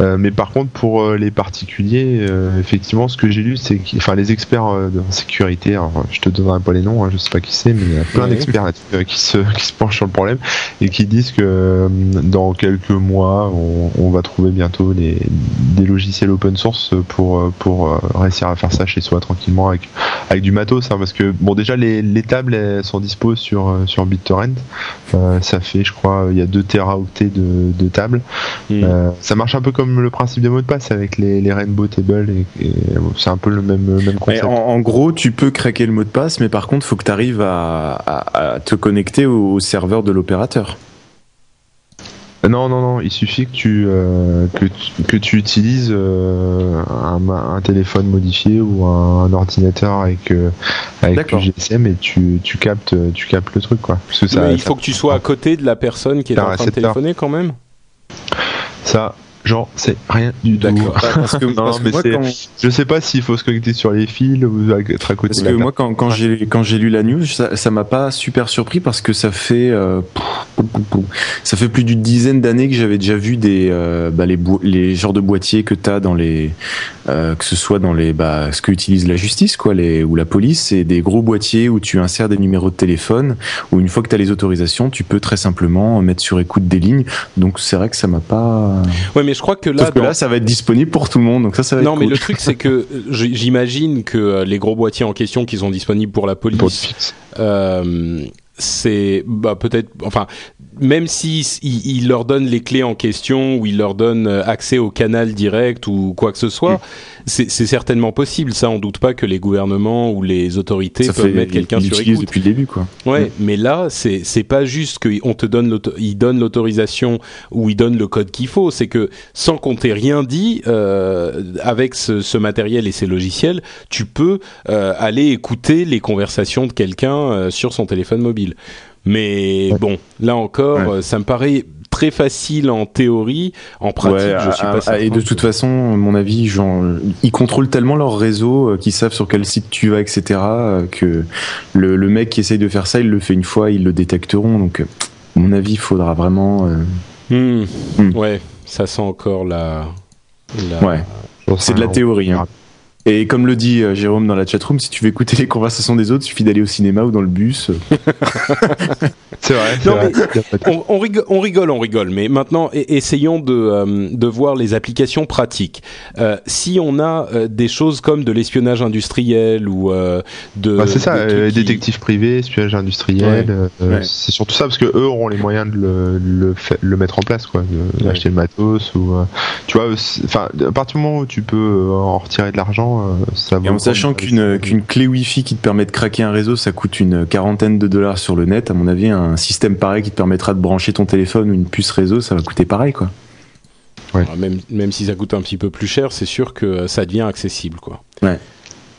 Mais par contre pour les particuliers, effectivement, ce que j'ai lu, c'est que, enfin les experts de sécurité, alors, je te donnerai pas les noms, hein, je sais pas qui c'est, mais il y a plein d'experts là-dessus, euh, qui se [laughs] qui se penchent sur le problème et qui disent que euh, dans quelques mois, on, on va trouver bientôt des logiciels open source pour euh, pour réussir à faire ça chez soi tranquillement avec avec du matos, hein, parce que bon déjà les, les tables elles sont dispo sur sur BitTorrent, Euh, ça fait je crois il y a 2 teraoctets de, de tables. Mm. Euh, ça marche un peu comme le principe des mots de passe avec les, les Rainbow Tables et, et, c'est un peu le même concept. en, en gros, tu peux craquer le mot de passe, mais par contre, faut que tu arrives à, à- à te connecter au, au serveur de l'opérateur. Non, non, non, il suffit que tu, euh, que tu, que tu utilises euh, un, téléphone modifié ou un, ordinateur avec, euh, avec le D'accord. GSM et tu, tu, captes, tu captes le truc. Quoi. Parce que ça, Mais il ça- faut que tu sois à côté de la personne qui est en train de téléphoner quand même. Ça, genre, c'est rien du tout. D'accord. Parce que, [laughs] Non, parce que mais moi, quand, Je sais pas s'il faut se connecter sur les fils ou être à côté parce de que la moi, quand, quand j'ai quand j'ai lu la news, ça m'a pas super surpris parce que ça fait euh, ça fait plus d'une dizaine d'années que j'avais déjà vu des euh, bah, les genres de boîtiers que t'as dans les euh, que ce soit dans les bah, ce que utilise la justice quoi les ou la police, c'est des gros boîtiers où tu insères des numéros de téléphone où une fois que tu as les autorisations, tu peux très simplement mettre sur écoute des lignes. Donc c'est vrai que ça m'a pas Ouais, mais je crois que là, Sauf que dans- là ça va être disponible pour tout le monde. Donc ça ça va non, être mais cool. le truc c'est que [laughs] j'imagine que euh, les gros boîtiers en question qui sont disponibles pour la police, euh, c'est bah peut-être, enfin, même si il, il leur donne les clés en question ou il leur donne euh, accès au canal direct ou quoi que ce soit, Mm. c'est certainement possible. Ça, on doute pas que les gouvernements ou les autorités ça peuvent fait mettre quelqu'un ils sur écoute. depuis le début quoi. Ouais, mais là, c'est c'est pas juste qu'on te donne l'auto- il donne l'autorisation ou il donne le code qu'il faut. C'est que sans qu'on t'ait rien dit, euh, avec ce, ce matériel et ces logiciels, tu peux euh, aller écouter les conversations de quelqu'un euh, sur son téléphone mobile. Mais bon, là encore, Ouais. euh, ça me paraît très facile en théorie, en pratique, Ouais, je suis à- pas à- certain. et de toute façon, à mon avis, genre, ils contrôlent tellement leur réseau, euh, qu'ils savent sur quel site tu vas, etc., euh, que le, le mec qui essaye de faire ça, il le fait une fois, ils le détecteront. Donc, euh, à mon avis, il faudra vraiment. euh. Hmm. Ouais, ça sent encore la. la- Ouais, c'est de la théorie. hein. Et comme le dit euh, Jérôme dans la chatroom, si tu veux écouter les conversations des autres, il suffit d'aller au cinéma ou dans le bus. [laughs] C'est vrai. Non, on, on rigole, on rigole, on rigole, mais maintenant, e- essayons de, euh, de voir les applications pratiques. Euh, si on a euh, des choses comme de l'espionnage industriel ou euh, de... Bah, c'est ça, des euh, qui- détective privé, espionnage industriel, Ouais. euh, Ouais. c'est surtout ça parce que eux auront les moyens de le, le, fa- le mettre en place, quoi, d'acheter le matos ou, euh, tu vois, enfin, à partir du moment où tu peux en retirer de l'argent, euh, ça vaut Et en sachant qu'une qu'une clé Wi-Fi qui te permet de craquer un réseau, ça coûte une quarantaine de dollars sur le net. À mon avis, un système pareil qui te permettra de brancher ton téléphone ou une puce réseau, ça va coûter pareil, quoi. Alors, Même, même si ça coûte un petit peu plus cher, c'est sûr que euh, ça devient accessible, quoi. Ouais.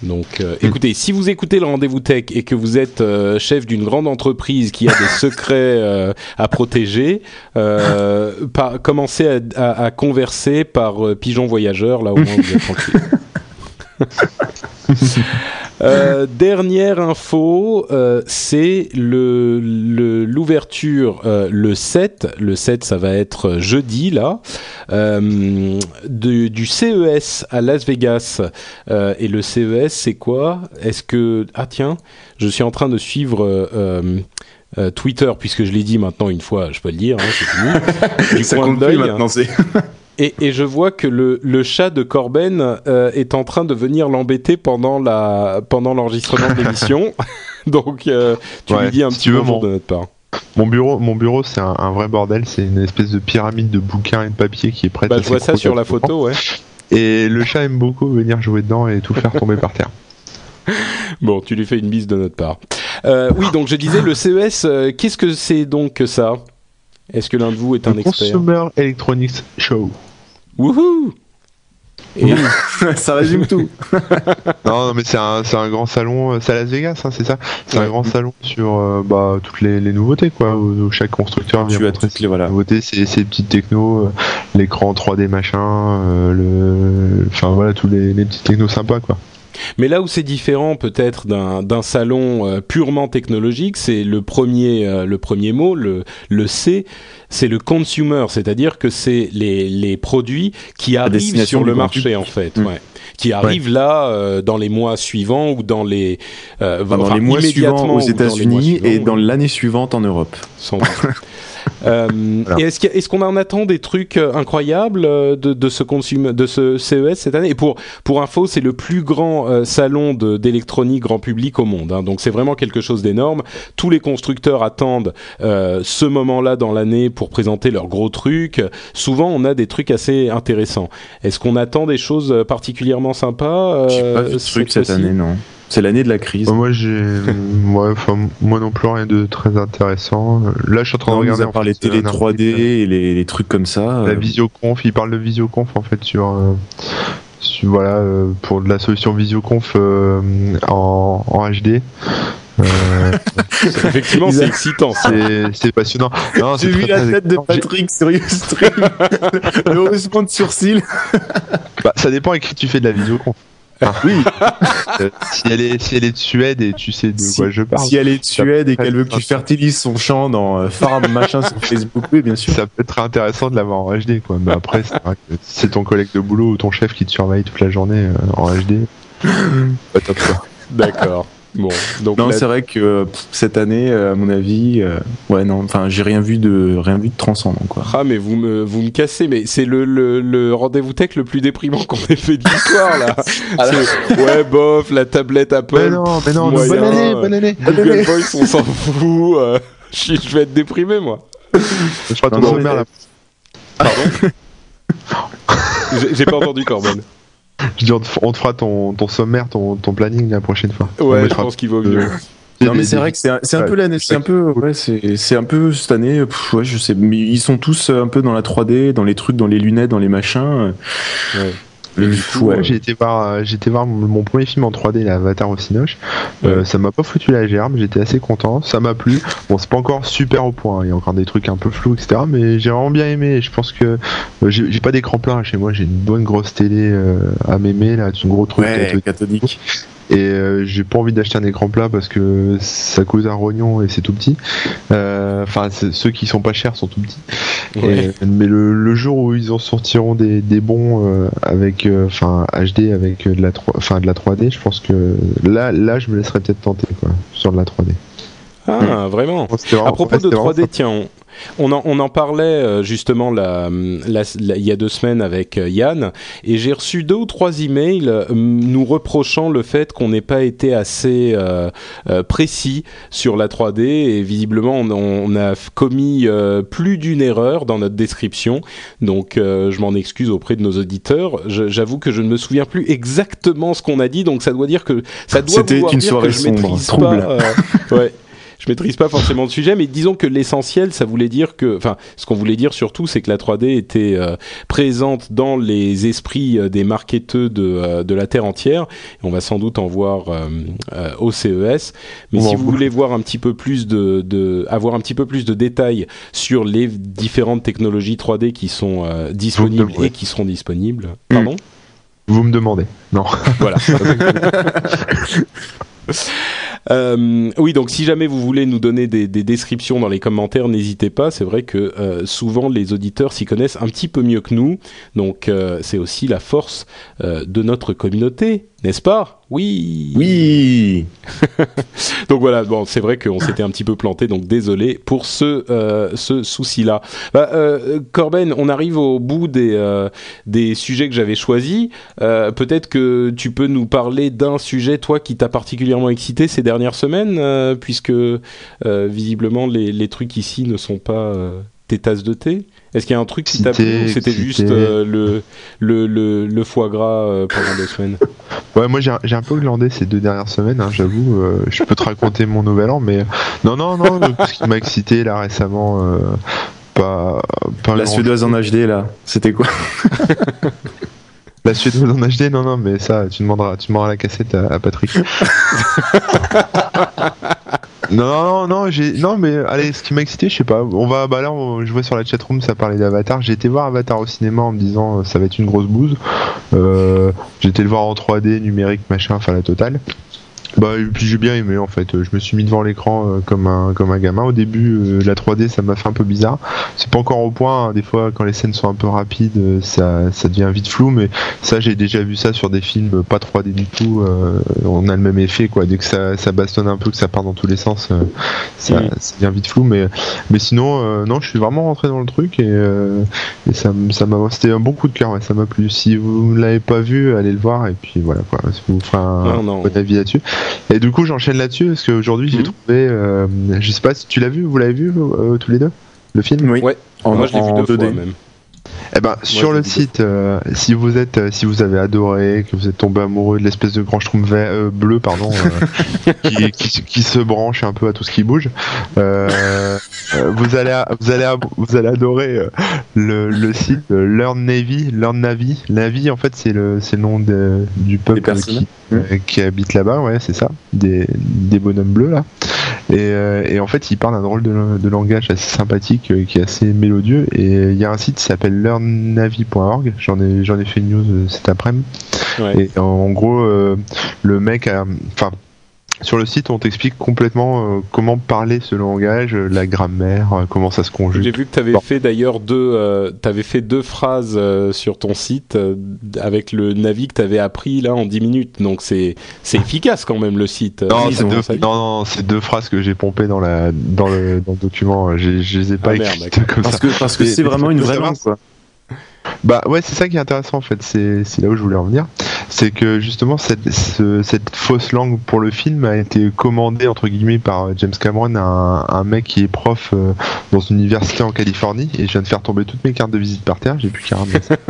Donc, euh, écoutez, si vous écoutez le rendez-vous tech et que vous êtes euh, chef d'une grande entreprise qui a des [laughs] secrets euh, à protéger, euh, par- commencez à, à- à converser par euh, pigeon voyageur. Là, au moins, vous êtes tranquille. [laughs] [laughs] Euh, dernière info, euh, c'est le le- l'ouverture euh, le 7. Le 7, ça va être jeudi là, de- du CES à Las Vegas. Et le CES, c'est quoi? Est-ce que ah tiens, je suis en train de suivre. euh, Twitter, puisque je l'ai dit maintenant une fois, je peux le dire, hein, c'est fini. [laughs] Du ça coin compte de plus maintenant, c'est. [laughs] Et, et je vois que le, le chat de Corben euh, est en train de venir l'embêter pendant la pendant l'enregistrement de [laughs] l'émission. [laughs] Donc euh, tu Ouais, lui dis un si petit bonjour mon- de notre part. Mon bureau, mon bureau, c'est un, un vrai bordel. C'est une espèce de pyramide de bouquins et de papier qui est prête. Bah, à je vois ça sur la photo, ouais. Et le chat aime beaucoup venir jouer dedans et tout faire tomber par terre. [laughs] Bon, tu lui fais une bise de notre part. Euh, oui, donc je disais le CES. Qu'est-ce que c'est donc que ça? Est-ce que l'un de vous est un Le expert Consumer Electronics Show. Wouhou Et [laughs] ça résume tout. [laughs] non, non, mais c'est un, c'est un grand salon, euh, c'est à Las Vegas, hein, c'est ça C'est Ouais. un grand salon sur euh, bah, toutes les, les nouveautés, quoi. Où, où chaque constructeur vient montrer voilà. nouveautés, ces petites technos, euh, l'écran 3D machin, euh, le, enfin voilà, tous les, les petits technos sympas, quoi. Mais là où c'est différent peut-être d'un d'un salon euh, purement technologique, c'est le premier euh, le premier mot, le le C, c'est le consumer, c'est-à-dire que c'est les les produits qui arrivent sur le marché en fait, Mm. ouais. Qui arrivent là euh, dans les mois suivants ou dans les euh, Enfin, dans enfin, les mois suivants aux dans les mois États-Unis et dans ouais. l'année suivante en Europe. Sans. [laughs] Euh, Et est-ce qu'on en attend des trucs euh, incroyables euh, de, de ce consume, de ce CES cette année? Et pour pour info, c'est le plus grand euh, salon d'électronique grand public au monde. hein. donc c'est vraiment quelque chose d'énorme. Tous les constructeurs attendent euh, ce moment-là dans l'année pour présenter leurs gros trucs. Souvent, on a des trucs assez intéressants. Est-ce qu'on attend des choses particulièrement sympas euh, pas de truc cette année, non. C'est l'année de la crise. Moi, j'ai, [laughs] ouais, enfin, moi non plus rien de très intéressant. Là, je suis en train de On nous regarder. a en parlé télé un 3D article, et les, les trucs comme ça. La euh, visioconf, il parle de visioconf en fait sur, euh, sur- voilà euh, pour de la solution visioconf euh, en, en HD. Euh, [laughs] Effectivement, c'est a- excitant. ça. c'est passionnant. J'ai vu la tête de Patrick sur [laughs] le haussement de sourcil. Bah, ça dépend avec qui tu fais de la visioconf. Enfin, oui. [laughs] Euh, si elle est si elle est de Suède et tu sais de Si, quoi je parle. si elle est de Suède et qu'elle veut que tu fertilises son champ dans euh, Farm machin sur Facebook, oui, bien sûr. Ça peut être intéressant de l'avoir en HD quoi. Mais après c'est vrai que si c'est ton collègue de boulot ou ton chef qui te surveille toute la journée euh, en HD. Pas top quoi. D'accord. Bon, donc Non, là- c'est vrai que pff, cette année, euh, à mon avis, euh, ouais, non, enfin, j'ai rien vu de rien vu de transcendant, quoi. Ah mais vous me vous me cassez mais c'est le le, le rendez-vous tech le plus déprimant qu'on ait fait de l'histoire là. [laughs] C'est- ouais bof la tablette Apple. Mais non, mais non, moyen, bonne année, euh, bonne année. Google Voice on s'en fout. euh, [laughs] je, je vais être déprimé moi. Je ferai ton là. Pardon. [laughs] J'ai j'ai pas entendu Corben. [laughs] Je dis on te, on te fera ton, ton sommaire, ton, ton planning la prochaine fois. On Ouais je mettra- pense qu'il vaut mieux. Non, mais c'est vrai que c'est un, peu l'année, c'est un peu, ouais, c'est c'est un peu cette année, pff, ouais, je sais, mais ils sont tous un peu dans la 3D, dans les trucs, dans les lunettes, dans les machins. Ouais. Ouais. J'ai été voir, euh, j'ai été voir mon, premier film en 3D, l'Avatar au Cinoche. Euh, ça m'a pas foutu la gerbe, j'étais assez content, ça m'a plu. Bon, c'est pas encore super au point, il y a encore des trucs un peu flous, etc. Mais j'ai vraiment bien aimé. et Je pense que euh, j'ai pas d'écran plat hein, chez moi, j'ai une bonne grosse télé euh, à m'aimer là, c'est un gros truc. Ouais, cathodique. cathodique. Et euh, j'ai pas envie d'acheter un écran plat parce que ça coûte un rognon et c'est tout petit. Euh, Enfin, ceux qui sont pas chers sont tout petits. Ouais. Et- mais le, le jour où ils en sortiront des, des bons euh, avec, enfin HD avec de la 3, enfin de la 3D, je pense que là, là, je me laisserais peut-être tenter quoi sur de la 3D. Ah vraiment. C'était vraiment- À propos de c'était vraiment 3D, tiens, on, on en, on en parlait euh, justement il y a deux semaines avec euh, Yann, et j'ai reçu deux ou trois emails euh, nous reprochant le fait qu'on n'ait pas été assez euh, précis sur la 3D, et visiblement on, on a commis euh, plus d'une erreur dans notre description, donc euh, je m'en excuse auprès de nos auditeurs. J'avoue que je ne me souviens plus exactement ce qu'on a dit, donc ça doit dire que ça doit C'était vouloir une dire soirée que je sombre, maîtrise trouble. pas. ouais [laughs] je maîtrise pas forcément le sujet, mais disons que l'essentiel, ça voulait dire que, enfin, ce qu'on voulait dire surtout, c'est que la 3D était euh, présente dans les esprits euh, des marketeux de, euh, de la terre entière. Et on va sans doute en voir euh, euh, au CES. Mais si vous voulez voir un petit peu plus de, de, avoir un petit peu plus de détails sur les différentes technologies 3D qui sont euh, disponibles et qui seront disponibles, pardon? Vous me demandez. Non. Voilà. [laughs] [laughs] Euh, oui, donc si jamais vous voulez nous donner des, des descriptions dans les commentaires, n'hésitez pas. C'est vrai que euh, souvent les auditeurs s'y connaissent un petit peu mieux que nous, donc euh, c'est aussi la force euh, de notre communauté, n'est-ce pas? Oui. Oui. [laughs] Donc voilà, bon, c'est vrai qu'on s'était un petit peu planté, donc désolé pour ce euh, ce souci-là. Bah, euh, Corben, on arrive au bout des euh, des sujets que j'avais choisis. Peut-être que tu peux nous parler d'un sujet, toi, qui t'a particulièrement excité ces dernières semaines, puisque visiblement les les trucs ici ne sont pas tes tasses de thé? Est-ce qu'il y a un truc qui t'a plu c'était juste euh, le, le le le foie gras euh, pendant deux semaines? [laughs] Ouais, moi j'ai un, j'ai un peu glandé ces deux dernières semaines, hein, j'avoue. euh, je peux te raconter mon nouvel an, mais non, non, non. ce qui m'a excité là récemment, euh, pas, pas La suédoise en HD là, c'était quoi? [laughs] La suédoise en HD, non, non, mais ça, tu demanderas, tu demanderas la cassette à, à Patrick. [laughs] non, non, non, j'ai, non, mais allez, ce qui m'a excité, je sais pas. On va, bah là, je vois sur la chatroom, ça parlait d'Avatar. J'ai été voir Avatar au cinéma en me disant, euh, ça va être une grosse bouse. Euh, j'ai été le voir en 3D, numérique, machin, enfin la totale. Bah, et puis j'ai bien aimé en fait. Je me suis mis devant l'écran euh, comme un comme un gamin. Au début, euh, la 3D ça m'a fait un peu bizarre. C'est pas encore au point. hein. Des fois, quand les scènes sont un peu rapides, euh, ça ça devient vite flou. Mais ça, j'ai déjà vu ça sur des films pas 3D du tout. euh, on a le même effet quoi. Dès que ça ça bastonne un peu, que ça part dans tous les sens, euh, ça, ça devient vite flou. Mais mais sinon, euh, non, je suis vraiment rentré dans le truc et, euh, et ça ça m'a c'était un bon coup de cœur. Ouais, ça m'a plu. Si vous ne l'avez pas vu, allez le voir et puis voilà quoi. Ça vous fera un Non, non. bon avis là-dessus? Et du coup, j'enchaîne là-dessus parce qu'aujourd'hui, j'ai Mhm. trouvé. euh, je sais pas si tu l'as vu, vous l'avez vu euh, tous les deux Le film? Oui. Ouais. En- Moi, je l'ai vu deux 2D. fois même. Eh ben, sur le site, euh, si vous êtes, euh, si vous avez adoré, que vous êtes tombé amoureux de l'espèce de grand schtroumpf vert- euh, bleu, pardon, euh, [laughs] qui, qui, qui se branche un peu à tout ce qui bouge, vous allez, vous allez, vous allez adorer le, le site Learn Navy, Learn Navy. Navy, en fait, c'est le, c'est le nom de, du peuple qui, qui habite là-bas, ouais, c'est ça, des, des bonhommes bleus là. Et, euh, et en fait, il parle un drôle de, de langage assez sympathique, euh, qui est assez mélodieux. Et il y a un site qui s'appelle learnnavi.org. J'en ai, j'en ai fait une news euh, cet après-midi. Ouais. Et en, en gros, euh, le mec a, enfin, sur le site, on t'explique complètement euh, comment parler ce langage, euh, la grammaire, euh, comment ça se conjugue. J'ai vu que tu avais Bon. fait d'ailleurs deux, euh, t'avais fait deux phrases euh, sur ton site euh, avec le Navi que tu avais appris là en 10 minutes. Donc c'est c'est efficace quand même le site. Non, c'est ont- deux, non, non, c'est deux phrases que j'ai pompées dans la, dans le, dans le document. Je, je les ai pas Ah, merde, écrites comme Parce ça. que parce que c'est vraiment une vraie savoir, langue quoi. Bah ouais, c'est ça qui est intéressant en fait, c'est c'est là où je voulais en venir. C'est que justement cette, ce- cette fausse langue pour le film a été commandée entre guillemets par euh, James Cameron à un, un mec qui est prof euh, dans une université en Californie. Et je viens de faire tomber toutes mes cartes de visite par terre, j'ai plus qu'à ramener ça. [laughs]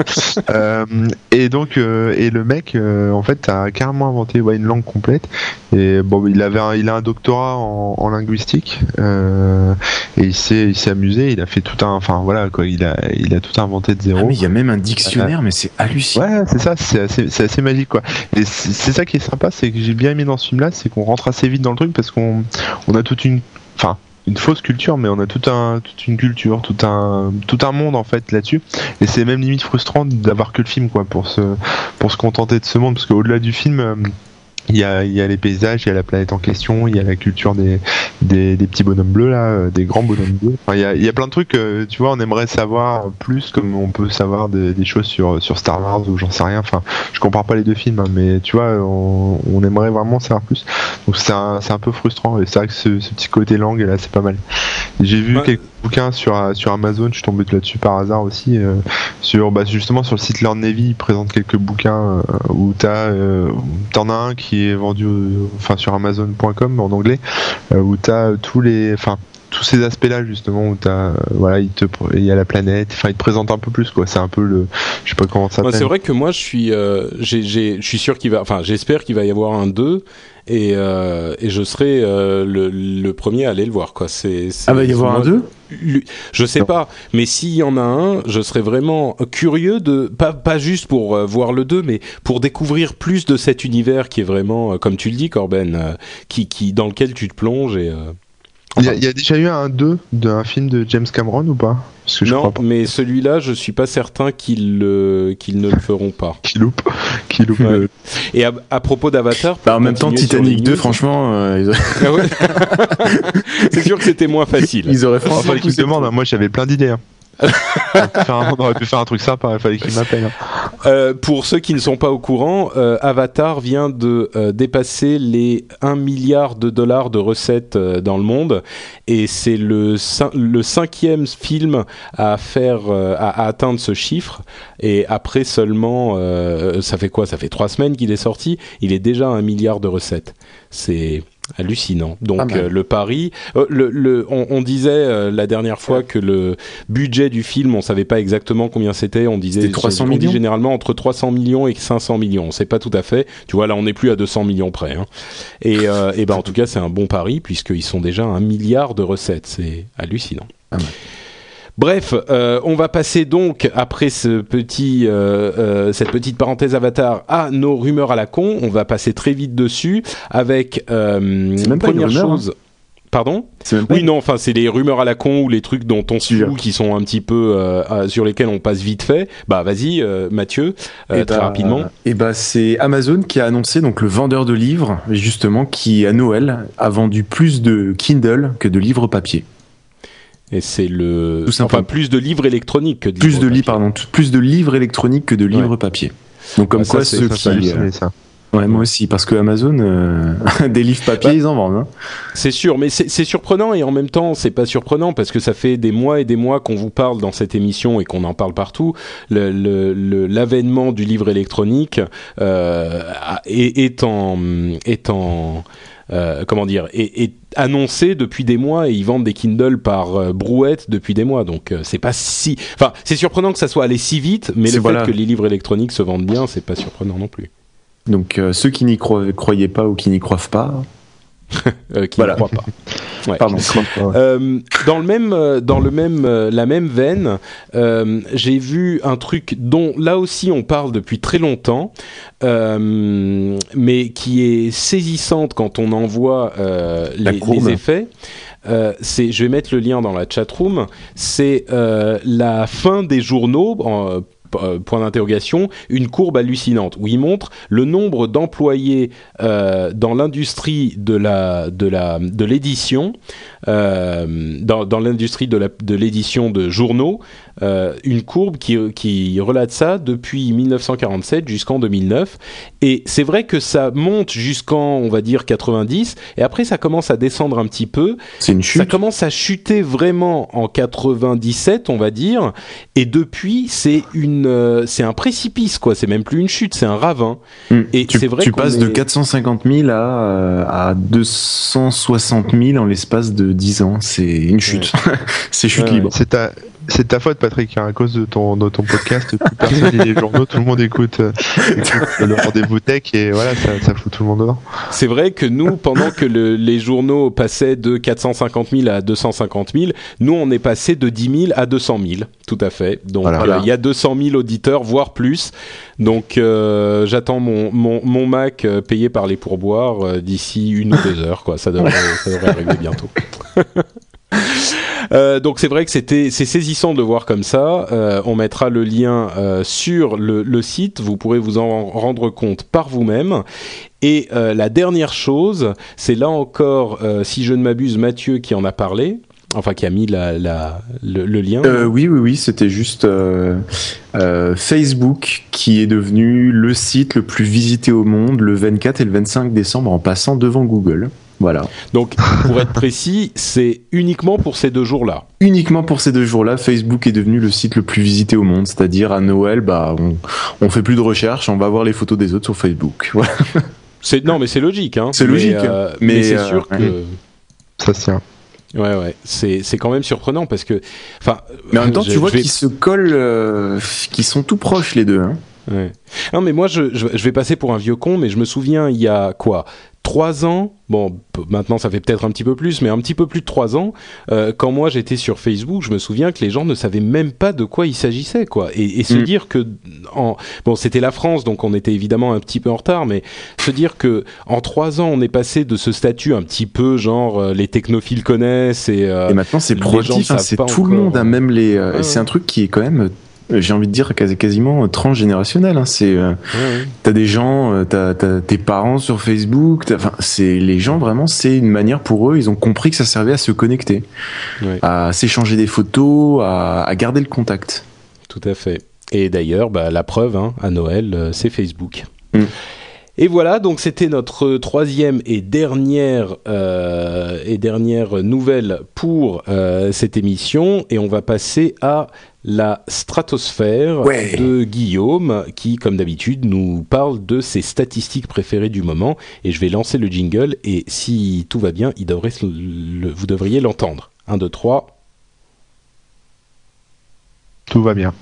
Euh, et donc euh, et le mec euh, en fait a carrément inventé ouais, une langue complète. Et bon il avait un, il a un doctorat en, en linguistique. Euh, et il s'est il s'est amusé, il a fait tout un enfin voilà quoi, il a il a tout inventé de zéro. Ah, y a même un dictionnaire, mais c'est hallucinant. Ouais, c'est ça, c'est assez, assez magique quoi. Et c'est c'est ça qui est sympa, c'est que j'ai bien aimé dans ce film-là, c'est qu'on rentre assez vite dans le truc parce qu'on on a toute une, enfin une fausse culture, mais on a tout un, toute une culture, tout un, tout un monde en fait là-dessus. Et c'est même limite frustrant d'avoir que le film quoi pour se, pour se contenter de ce monde, parce qu'au-delà du film. Il y, a, il y a les paysages, il y a la planète en question, il y a la culture des, des, des petits bonhommes bleus là, euh, des grands bonhommes bleus. Enfin, il, y a, il y a plein de trucs, euh, tu vois, on aimerait savoir plus, comme on peut savoir des, des choses sur, sur Star Wars ou j'en sais rien. Enfin, je compare pas les deux films, hein, mais tu vois, on, on aimerait vraiment savoir plus. Donc c'est un, c'est un peu frustrant. Et c'est vrai que ce, ce petit côté langue là, c'est pas mal. J'ai vu Ouais. quelques bouquins sur, sur Amazon, je suis tombé là-dessus par hasard aussi. euh, sur, bah, justement sur le site Learn Navy, ils présentent quelques bouquins euh, où t'as, euh, t'en as un qui est vendu, enfin sur Amazon.com en anglais, où t'as tous les, enfin tous ces aspects-là justement où t'as, euh, voilà, il te, il y a la planète, enfin il te présente un peu plus quoi. C'est un peu le, je sais pas comment ça c'est vrai que moi, je suis, euh, j'ai, j'ai, je suis sûr qu'il va, enfin, j'espère qu'il va y avoir un 2 et, euh, et je serai euh, le, le premier à aller le voir, quoi. C'est, c'est- Ah, va y avoir un moi, 2 Lu- Je sais pas, mais s'il y en a un, je serais vraiment curieux de pas pas juste pour euh, voir le 2 mais pour découvrir plus de cet univers qui est vraiment euh, comme tu le dis Corben euh, qui qui dans lequel tu te plonges et euh, Il y, a, il y a déjà eu un 2 d'un film de James Cameron ou pas? Parce que je non, crois pas mais celui-là, je suis pas certain qu'ils le qu'ils ne le feront pas. [laughs] qu'il loupe, loupe Ouais. le- Et à, à propos d'Avatar, Bah, en même temps, Titanic les 2, news- franchement, euh, Ah ouais. [laughs] c'est sûr que c'était moins facile. ils auraient franchement me demande, hein, moi j'avais plein d'idées. hein. On, aurait pu faire un, truc sympa, il fallait qu'il m'appelle. hein. Euh, pour ceux qui ne sont pas au courant, euh, Avatar vient de euh, dépasser les 1 milliard de dollars de recettes dans le monde et c'est le, cin- le cinquième film à faire à, atteindre ce chiffre et après seulement ça fait quoi? Ça fait trois semaines qu'il est sorti, il est déjà à un milliard de recettes. C'est hallucinant. Donc euh, le pari, euh, le, le, on, on disait euh, la dernière fois que le budget du film, on savait pas exactement combien c'était. On disait C'était 300 on dit millions généralement entre 300 millions et 500 millions. On sait pas tout à fait. Tu vois là, on n'est plus à 200 millions près. Hein. Et, [laughs] et ben en tout cas, c'est un bon pari puisqu'ils sont déjà à un milliard de recettes. C'est hallucinant. Ah ouais. Bref, euh, on va passer donc après ce petit, euh, euh, cette petite parenthèse Avatar à nos rumeurs à la con. On va passer très vite dessus avec même pas une première rumeur, hein. chose. Pardon? C'est même pas Oui, non, enfin, c'est les rumeurs à la con ou les trucs dont on se fout qui sont un petit peu euh, sur lesquels on passe vite fait. Bah, vas-y, euh, Mathieu, euh, Et très bah, rapidement. Et bah c'est Amazon qui a annoncé donc le vendeur de livres justement qui à Noël a vendu plus de Kindle que de livres papier. Et c'est le, Tout simplement. enfin, plus de livres électroniques que de Plus livres de livres papier. pardon, plus de livres électroniques que de livres papier. Donc comme Ah, ça, quoi c'est- ceux Ça, qui ça halluciné, ça. Ouais, moi aussi parce que Amazon euh, [laughs] des livres papier Bah, ils en vendent hein. C'est sûr, mais c'est surprenant et en même temps c'est pas surprenant parce que ça fait des mois et des mois qu'on vous parle dans cette émission et qu'on en parle partout. Le- le- le- L'avènement du livre électronique euh, est, est en est en euh, comment dire est, est annoncé depuis des mois et ils vendent des Kindle par euh, brouette depuis des mois. Donc euh, c'est pas si, enfin c'est surprenant que ça soit allé si vite, mais le voilà. fait que les livres électroniques se vendent bien, c'est pas surprenant non plus. Donc euh, ceux qui n'y croyaient, croyaient pas ou qui n'y croient pas. Euh, qui Voilà. ne croient pas. Ouais. Pardon. Euh, dans le même, euh, dans le même, la même veine, euh, j'ai vu un truc dont là aussi on parle depuis très longtemps, euh, mais qui est saisissante quand on en voit les, effets. Euh, c'est, je vais mettre le lien dans la chatroom. C'est euh, la fin des journaux. En, point d'interrogation, une courbe hallucinante où il montre le nombre d'employés euh, dans l'industrie de l'édition, euh, dans, l'industrie de l'édition de journaux, euh, une courbe qui qui relate ça depuis 1947 jusqu'en 2009 et c'est vrai que ça monte jusqu'en on va dire 90 et après ça commence à descendre un petit peu C'est une ça chute. commence à chuter vraiment en 97, on va dire, et depuis c'est une, euh, c'est un précipice quoi. C'est même plus une chute, c'est un ravin. Mm. Et tu, c'est vrai tu qu'on passes de est- 450 000 à, euh, à 260 000 en l'espace de 10 ans. C'est une chute. [laughs] c'est chute Ouais, libre. C'est ta, c'est ta faute, Patrick, hein, à cause de ton, de ton podcast. Plus personne lit les journaux, tout le monde écoute, euh, écoute le rendez-vous tech et voilà, ça, ça fout tout le monde dedans. C'est vrai que nous, pendant que le- les journaux passaient de 450 000 à 250 000, nous on est passé de 10 000 à 200 000, tout à fait. Donc Voilà. euh, il y a 200 000 auditeurs, voire plus. Donc euh, j'attends mon, mon, mon Mac euh, payé par les pourboires euh, d'ici une ou deux heures, quoi. Ça devrait, ça devrait arriver bientôt. [laughs] Euh, donc c'est vrai que c'était c'est saisissant de voir comme ça. Euh, on mettra le lien euh, sur le, site. Vous pourrez vous en rendre compte par vous-même. Et la dernière chose, c'est là encore, si je ne m'abuse, Mathieu qui en a parlé, enfin qui a mis le, le lien. Oui, oui, oui, c'était juste Facebook qui est devenu le site le plus visité au monde le 24 et le 25 décembre en passant devant Google. Voilà. Donc pour être précis, c'est uniquement pour ces deux jours-là. Uniquement pour ces deux jours-là, Facebook est devenu le site le plus visité au monde. C'est-à-dire à Noël, bah, on, on fait plus de recherche, on va voir les photos des autres sur Facebook. [laughs] Voilà. C'est non, mais c'est logique. Hein. C'est Mais, logique, euh, mais, mais, c'est euh, sûr que. Ça se tient. Ouais, ouais, c'est c'est quand même surprenant parce que, enfin, Mais en même temps, [laughs] tu vois vais- qu'ils se collent, euh, qu'ils sont tout proches les deux. Hein. Ouais. Non, mais moi, je, je, je vais passer pour un vieux con, mais je me souviens, il y a quoi? Trois ans Bon, maintenant, ça fait peut-être un petit peu plus, mais un petit peu plus de trois ans, euh, quand moi j'étais sur Facebook, je me souviens que les gens ne savaient même pas de quoi il s'agissait, quoi. Et, et se Mm. dire que, en, bon, c'était la France, donc on était évidemment un petit peu en retard, mais se dire que en trois ans, on est passé de ce statut un petit peu genre euh, les technophiles connaissent et, euh, Et maintenant, c'est proactif, hein, c'est tout le monde, hein, même les. C'est ouais. un truc qui est quand même, j'ai envie de dire, quasi- quasiment euh, transgénérationnel. Hein. C'est, euh, ouais, ouais. t'as des gens, euh, t'as, t'as tes parents sur Facebook. Enfin, c'est les gens vraiment, c'est une manière pour eux. Ils ont compris que ça servait à se connecter, Ouais. à s'échanger des photos, à, à garder le contact. Tout à fait. Et d'ailleurs, bah, la preuve, hein, à Noël, euh, c'est Facebook. Mm. Et voilà, donc c'était notre troisième et dernière euh, et dernière nouvelle pour euh, cette émission, et on va passer à la stratosphère Ouais. de Guillaume, qui, comme d'habitude, nous parle de ses statistiques préférées du moment. Et je vais lancer le jingle, et si tout va bien, il devrait le- vous devriez l'entendre. 1, 2, 3. Tout va bien.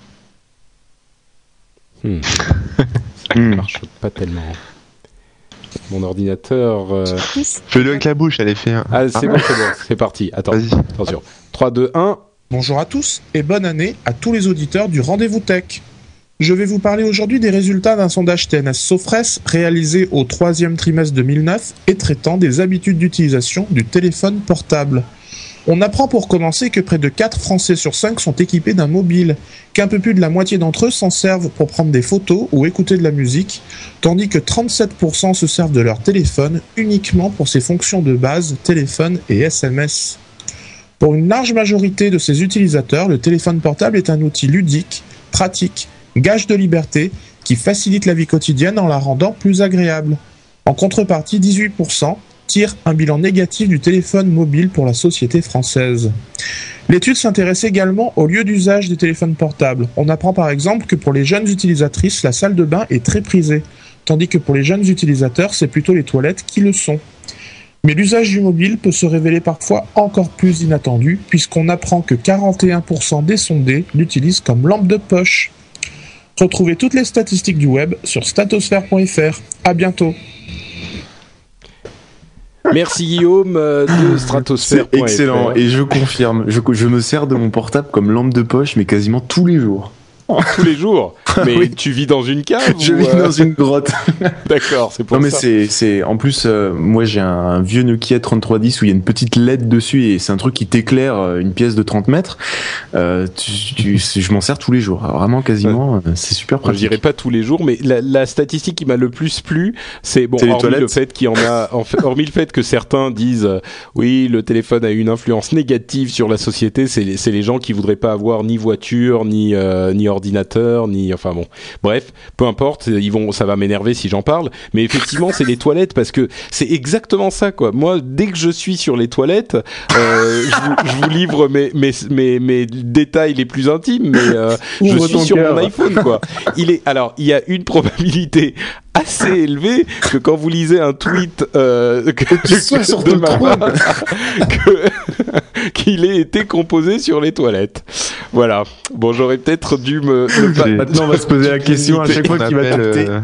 Hmm. [laughs] Ça Hmm. marche pas tellement. Mon ordinateur. euh, Fais-le avec la bouche, allez, fais un. Ah, c'est bon, c'est bon, c'est parti. Attends, attention. 3, 2, 1. Bonjour à tous et bonne année à tous les auditeurs du Rendez-vous Tech. Je vais vous parler aujourd'hui des résultats d'un sondage TNS Sofres réalisé au troisième trimestre 2009 et traitant des habitudes d'utilisation du téléphone portable. On apprend pour commencer que près de 4 Français sur 5 sont équipés d'un mobile, qu'un peu plus de la moitié d'entre eux s'en servent pour prendre des photos ou écouter de la musique, tandis que 37% se servent de leur téléphone uniquement pour ses fonctions de base, téléphone et SMS. Pour une large majorité de ces utilisateurs, le téléphone portable est un outil ludique, pratique, gage de liberté, qui facilite la vie quotidienne en la rendant plus agréable. En contrepartie, 18% tirent un bilan négatif du téléphone mobile pour la société française. L'étude s'intéresse également au lieu d'usage des téléphones portables. On apprend par exemple que pour les jeunes utilisatrices, la salle de bain est très prisée, tandis que pour les jeunes utilisateurs, c'est plutôt les toilettes qui le sont. Mais l'usage du mobile peut se révéler parfois encore plus inattendu, puisqu'on apprend que 41% des sondés l'utilisent comme lampe de poche. Retrouvez toutes les statistiques du web sur statosphère.fr. À bientôt. Merci Guillaume euh, de Stratosphère. C'est excellent et je confirme, je, je me sers de mon portable comme lampe de poche, mais quasiment tous les jours. [laughs] Tous les jours Mais Oui. tu vis dans une cave Je ou, vis euh, dans une grotte. [laughs] D'accord, c'est pour Non mais ça. c'est c'est en plus euh, moi j'ai un vieux Nokia 3310 où il y a une petite LED dessus et c'est un truc qui t'éclaire euh, une pièce de 30 mètres. Euh, tu, tu- je m'en sers tous les jours, vraiment quasiment. C'est super Je pratique. dirais pas tous les jours, mais la, la statistique qui m'a le plus plu, c'est bon, hormis toilettes. le fait qu'il y en a, hormis le fait que certains disent, euh, oui, le téléphone a une influence négative sur la société, c'est les, c'est les gens qui voudraient pas avoir ni voiture, ni ni ordinateur, ni enfin bon, bref, peu importe, ils vont, ça va m'énerver si j'en parle, mais effectivement, c'est les toilettes parce que c'est exactement ça quoi. Moi, dès que je suis sur les toilettes, euh, je, vous, je vous livre mes mes mes, mes détails les plus intimes, mais euh, je suis sur cœur. mon iPhone quoi. Il est alors il y a une probabilité assez élevée que quand vous lisez un tweet euh, que, [laughs] sois [laughs] que- sur de ton ma trône. part, que- qu'il ait été composé sur les toilettes. Voilà. Bon, j'aurais peut-être dû me. [laughs] Maintenant on va se poser la question à chaque fois qu'il va capter. euh,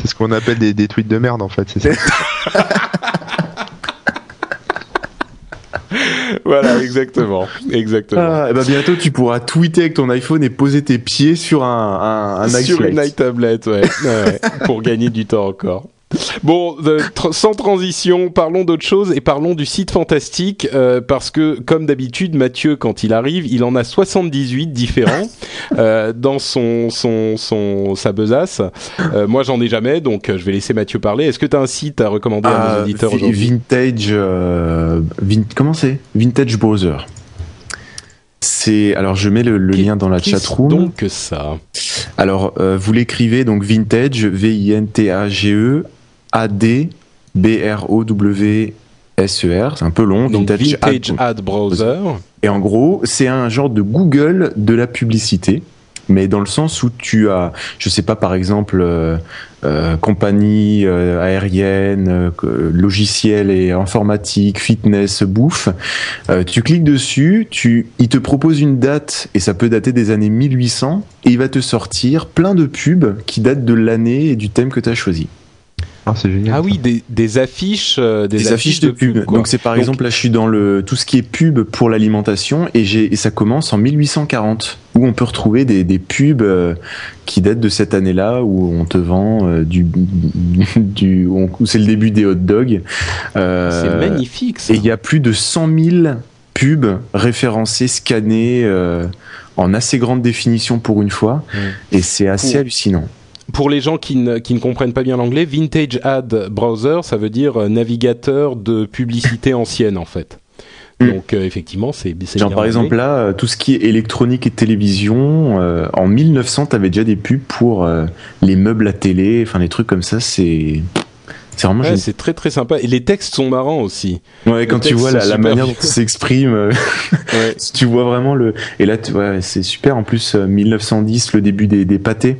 C'est ce qu'on appelle des, des tweets de merde en fait, c'est ça. [laughs] Voilà, exactement, exactement. Ah, et ben bientôt tu pourras tweeter avec ton iPhone et poser tes pieds sur un, un, un sur une Ouais, ouais, pour gagner du temps encore. Bon, euh, sans transition, parlons d'autre chose et parlons du site fantastique euh, parce que, comme d'habitude, Mathieu, quand il arrive, il en a 78 différents [laughs] euh, dans son son son sa besace. Euh, moi, j'en ai jamais, donc je vais laisser Mathieu parler. Est-ce que tu as un site à recommander à nos auditeurs aujourd'hui? Vintage, vin- comment c'est? Vintage Browser. C'est alors je mets le, le lien dans la Qu'est-ce chatroom. Donc ça? Alors euh, vous l'écrivez donc Vintage V I N T A G E A D B R O W S E. C'est un peu long. Donc Vintage, Vintage Ad- Ad Browser. Et en gros, c'est un genre de Google de la publicité, mais dans le sens où tu as, je sais pas, par exemple, euh, euh, compagnie euh, aérienne, logiciel et informatique, fitness, bouffe. Tu cliques dessus, tu, il te propose une date et ça peut dater des années 1800 et il va te sortir plein de pubs qui datent de l'année et du thème que tu as choisi. Ah, c'est génial. Ah oui, des, des affiches, euh, des, Des, affiches de pub. quoi. Donc c'est par Donc, exemple là je suis dans le tout ce qui est pub pour l'alimentation et ça commence en 1840 où on peut retrouver des, des pubs euh, qui datent de cette année-là où on te vend euh, du [laughs] du où on- où c'est le début des hot dogs. Euh, C'est magnifique. Ça. Et il y a plus de 100 000 pubs référencées, scannées euh, en assez grande définition pour une fois et c'est assez Pour- hallucinant. Pour les gens qui ne, qui ne comprennent pas bien l'anglais, Vintage Ad Browser, ça veut dire euh, navigateur de publicité [laughs] ancienne en fait. Mm. Donc euh, effectivement, c'est Genre par exemple là, euh, tout ce qui est électronique et télévision, euh, en 1900, t'avais déjà des pubs pour les meubles à télé, enfin les trucs comme ça, c'est c'est vraiment Ouais, c'est très très sympa. Et les textes sont marrants aussi. Ouais, quand tu vois la, la super manière dont ils s'expriment, euh, [laughs] Ouais. [laughs] tu vois vraiment le. Et là, tu c'est super. En plus, euh, 1910, le début des, des pâtés,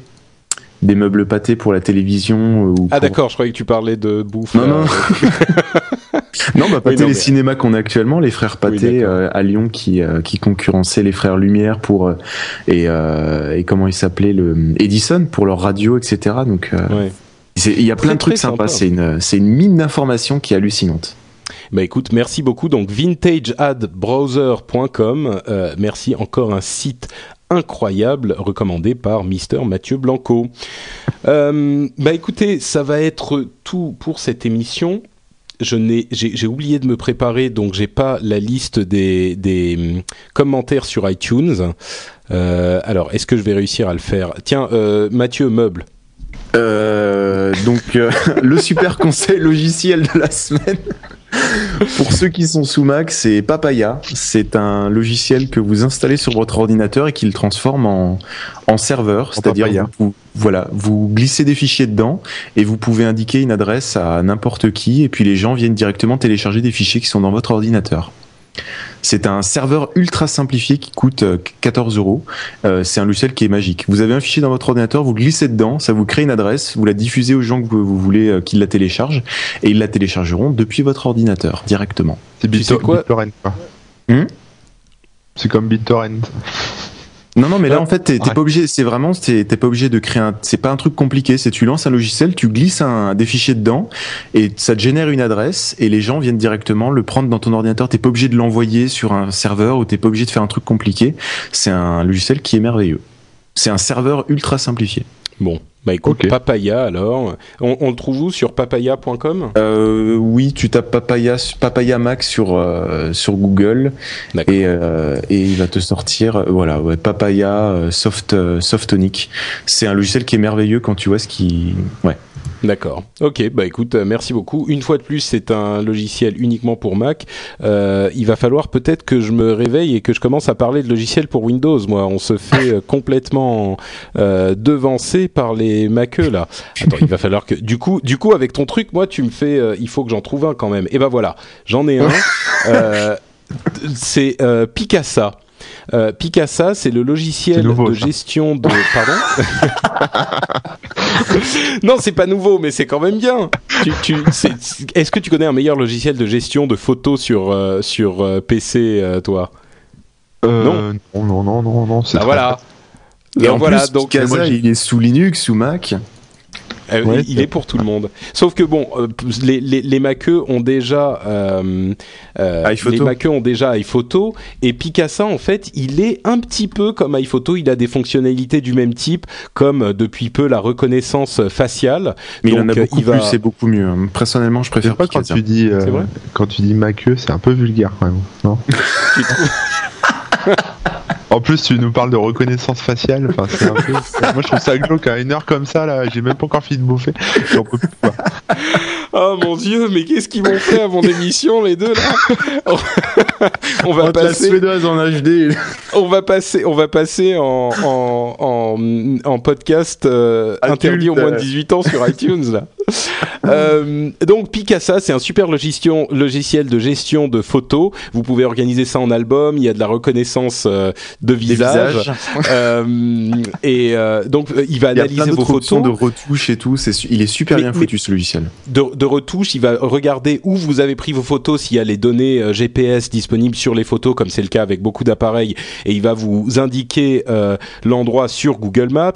des meubles pâtés pour la télévision. euh, ou Ah pour- d'accord, je croyais que tu parlais de bouffe. Non, là. non. [laughs] [laughs] Non, bah, Pathé, Oui, non, les mais- cinémas qu'on a actuellement, les frères d'accord. euh, à Lyon qui, euh, qui concurrençaient les frères Lumière pour euh, et, euh, et comment ils s'appelaient le Edison pour leur radio, etc. Donc euh, Ouais. il y a plein de trucs sympas. sympa. C'est une c'est une mine d'informations qui est hallucinante. Bah écoute, merci beaucoup. Donc vintageadbrowser.com. Euh, merci encore un site incroyable recommandé par Mister Mathieu Blanco. Euh, bah écoutez, ça va être tout pour cette émission. J'ai, oublié de me préparer, donc j'ai pas la liste des, des hum, commentaires sur iTunes. Euh, alors, est-ce que je vais réussir à le faire? Tiens, euh, Mathieu Meuble. Euh, donc euh, [laughs] le super conseil logiciel de la semaine. Pour ceux qui sont sous Mac, c'est Papaya. C'est un logiciel que vous installez sur votre ordinateur et qui le transforme en, en serveur. C'est-à-dire, vous, voilà, vous glissez des fichiers dedans et vous pouvez indiquer une adresse à n'importe qui et puis les gens viennent directement télécharger des fichiers qui sont dans votre ordinateur. C'est un serveur ultra simplifié qui coûte euh, 14 euros. Euh, C'est un logiciel qui est magique. Vous avez un fichier dans votre ordinateur, vous glissez dedans, ça vous crée une adresse, vous la diffusez aux gens que vous, vous voulez euh, qu'ils la téléchargent et ils la téléchargeront depuis votre ordinateur directement. C'est Bit- quoi BitTorrent, quoi. Hmm C'est comme BitTorrent. Non, non, mais là, en fait, t'es pas obligé, c'est vraiment, t'es pas obligé de créer un, c'est pas un truc compliqué, c'est tu lances un logiciel, tu glisses un, des fichiers dedans, et ça te génère une adresse, et les gens viennent directement le prendre dans ton ordinateur, t'es pas obligé de l'envoyer sur un serveur, ou t'es pas obligé de faire un truc compliqué, c'est un logiciel qui est merveilleux. C'est un serveur ultra simplifié. Bon, bah écoute. Papaya alors. On, on le trouve où sur papaya.com Euh, oui, tu tapes Papaya, Papaya Mac sur, euh, sur Google, D'accord. et, euh, et il va te sortir, euh, voilà, ouais, Papaya Soft, Softonic. C'est un logiciel qui est merveilleux quand tu vois ce qui, ouais. D'accord. Ok, bah écoute, euh, merci beaucoup. Une fois de plus, c'est un logiciel uniquement pour Mac. Euh, il va falloir peut-être que je me réveille et que je commence à parler de logiciels pour Windows. Moi, on se fait euh, complètement euh, devancer par les Maceux là. Attends, il va falloir que. Du coup, du coup, avec ton truc, moi, tu me fais. euh, il faut que j'en trouve un quand même. Et ben voilà, j'en ai un. [laughs] Euh, c'est euh, Picasa. Euh, Picasa, c'est le logiciel nouveau, de ça. gestion de. [laughs] Pardon Non, c'est pas nouveau, mais c'est quand même bien. Tu, tu, c'est- Est-ce que tu connais un meilleur logiciel de gestion de photos sur euh, sur euh, PC, euh, toi? Euh, Non. non, non, non, non, non. c'est Ah très- voilà. Et Donc en voilà, plus, donc Picasa, moi, il est sous Linux, sous Mac. Euh, Ouais, il est pour tout le monde. Sauf que bon, euh, les, les, les Maceux ont déjà euh, euh, iPhoto. les Maceux ont déjà iPhoto et Picasa en fait, il est un petit peu comme iPhoto. Il a des fonctionnalités du même type, comme euh, depuis peu la reconnaissance faciale. Mais il en a Donc, euh, beaucoup il va- plus, c'est beaucoup mieux. hein. Personnellement, je préfère pas quand tu dis euh, quand tu dis maqueux, c'est un peu vulgaire quand même. Non? [laughs] en plus, tu nous parles de reconnaissance faciale. Enfin, c'est un peu. Moi, je trouve ça glauque à une heure comme ça là. J'ai même pas encore fini de bouffer. J'en peux plus. quoi. [laughs] Oh mon dieu, mais qu'est-ce qu'ils vont faire avant l'émission les deux là [laughs] On va Entre la passer. suédoise en HD. on va passer, on va passer en, en, en, en podcast euh, interdit aux moins de euh. 18 ans sur iTunes là. [laughs] Euh, donc Picasa, c'est un super logiciel, logiciel de gestion de photos. Vous pouvez organiser ça en album. Il y a de la reconnaissance euh, de visage. visages. [laughs] Euh, et donc il va Il y a analyser plein vos photos de retouches et tout. Il est super Mais- bien foutu ce logiciel. de, de retouche, il va regarder où vous avez pris vos photos, s'il y a les données GPS disponibles sur les photos, comme c'est le cas avec beaucoup d'appareils, et il va vous indiquer l'endroit sur Google Maps.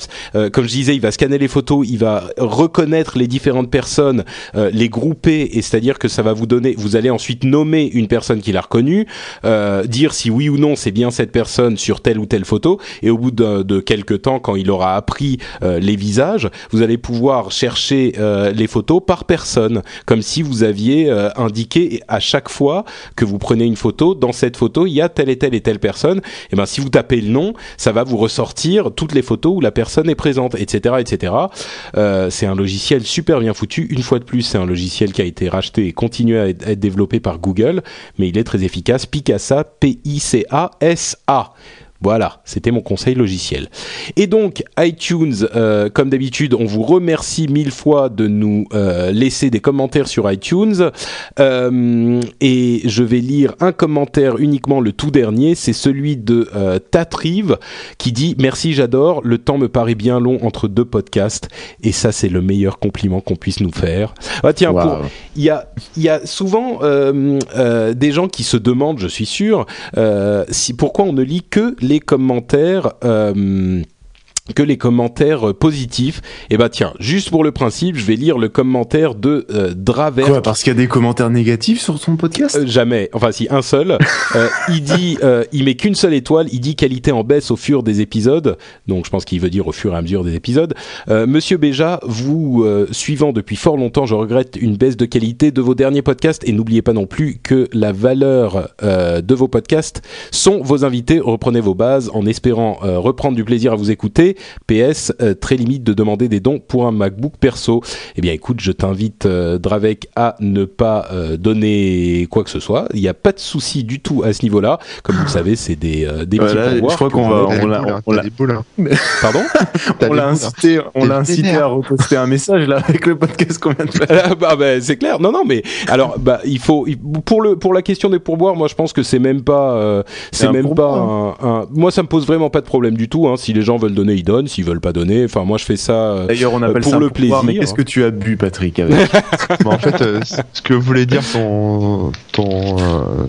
Comme je disais, il va scanner les photos, il va reconnaître les différentes personnes, euh, les grouper, et c'est-à-dire que ça va vous donner, vous allez ensuite nommer une personne qu'il a reconnue, euh, dire si oui ou non c'est bien cette personne sur telle ou telle photo, et au bout de, quelques temps, quand il aura appris euh, les visages, vous allez pouvoir chercher les photos par personne, comme si vous aviez indiqué à chaque fois que vous prenez une photo, dans cette photo il y a telle et telle et telle personne. Et ben si vous tapez le nom, ça va vous ressortir toutes les photos où la personne est présente, etc., etc. C'est un logiciel super bien foutu. Une fois de plus, c'est un logiciel qui a été racheté et continue à être, à être développé par Google, mais il est très efficace. Picasa, P-I-C-A-S-A. Voilà, c'était mon conseil logiciel. Et donc iTunes, euh, comme d'habitude, on vous remercie mille fois de nous euh, laisser des commentaires sur iTunes. Euh, et je vais lire un commentaire uniquement, le tout dernier, c'est celui de Tatrive qui dit merci, j'adore. Le temps me paraît bien long entre deux podcasts, et ça c'est le meilleur compliment qu'on puisse nous faire. Ah tiens, Wow. il y a, y a souvent des gens qui se demandent, je suis sûr, si pourquoi on ne lit que les commentaires. euh, que les commentaires euh, positifs. Et bah tiens, juste pour le principe, je vais lire le commentaire de euh, Draver. Quoi, parce qu'il y a des commentaires négatifs sur ton podcast? Euh, jamais, enfin si un seul. [laughs] Euh, il dit, euh, il met qu'une seule étoile. Il dit qualité en baisse au fur des épisodes. Donc je pense qu'il veut dire au fur et à mesure des épisodes. Euh, Monsieur Béja, vous euh, suivant depuis fort longtemps, je regrette une baisse de qualité de vos derniers podcasts et n'oubliez pas non plus que la valeur euh, de vos podcasts sont vos invités. Reprenez vos bases en espérant euh, reprendre du plaisir à vous écouter. PS, euh, très limite de demander des dons pour un MacBook perso. Eh bien, écoute, je t'invite, euh, Dravek, à ne pas euh, donner quoi que ce soit. Il n'y a pas de souci du tout à ce niveau-là. Comme vous le savez, c'est des, euh, des petits Voilà, pourboires je crois qu'on va- on l'a- hein, on hein. Pardon [laughs] On l'a hein. incité, on T'es l'a incité vénère. à reposter un message là avec le podcast qu'on vient de faire. Ah, bah, bah, c'est clair. Non, non, mais alors, bah, il faut pour le pour la question des pourboires, moi, je pense que c'est même pas euh, c'est même pas un, un- Moi, ça me pose vraiment pas de problème du tout. Hein. Si les gens veulent donner, ils donnent. S'ils veulent pas donner, enfin, moi, je fais ça. euh, D'ailleurs, on appelle pour ça le pourboire, plaisir. Mais qu'est-ce que tu as bu, Patrick avec [laughs] en fait, euh, ce que voulait dire ton ton euh,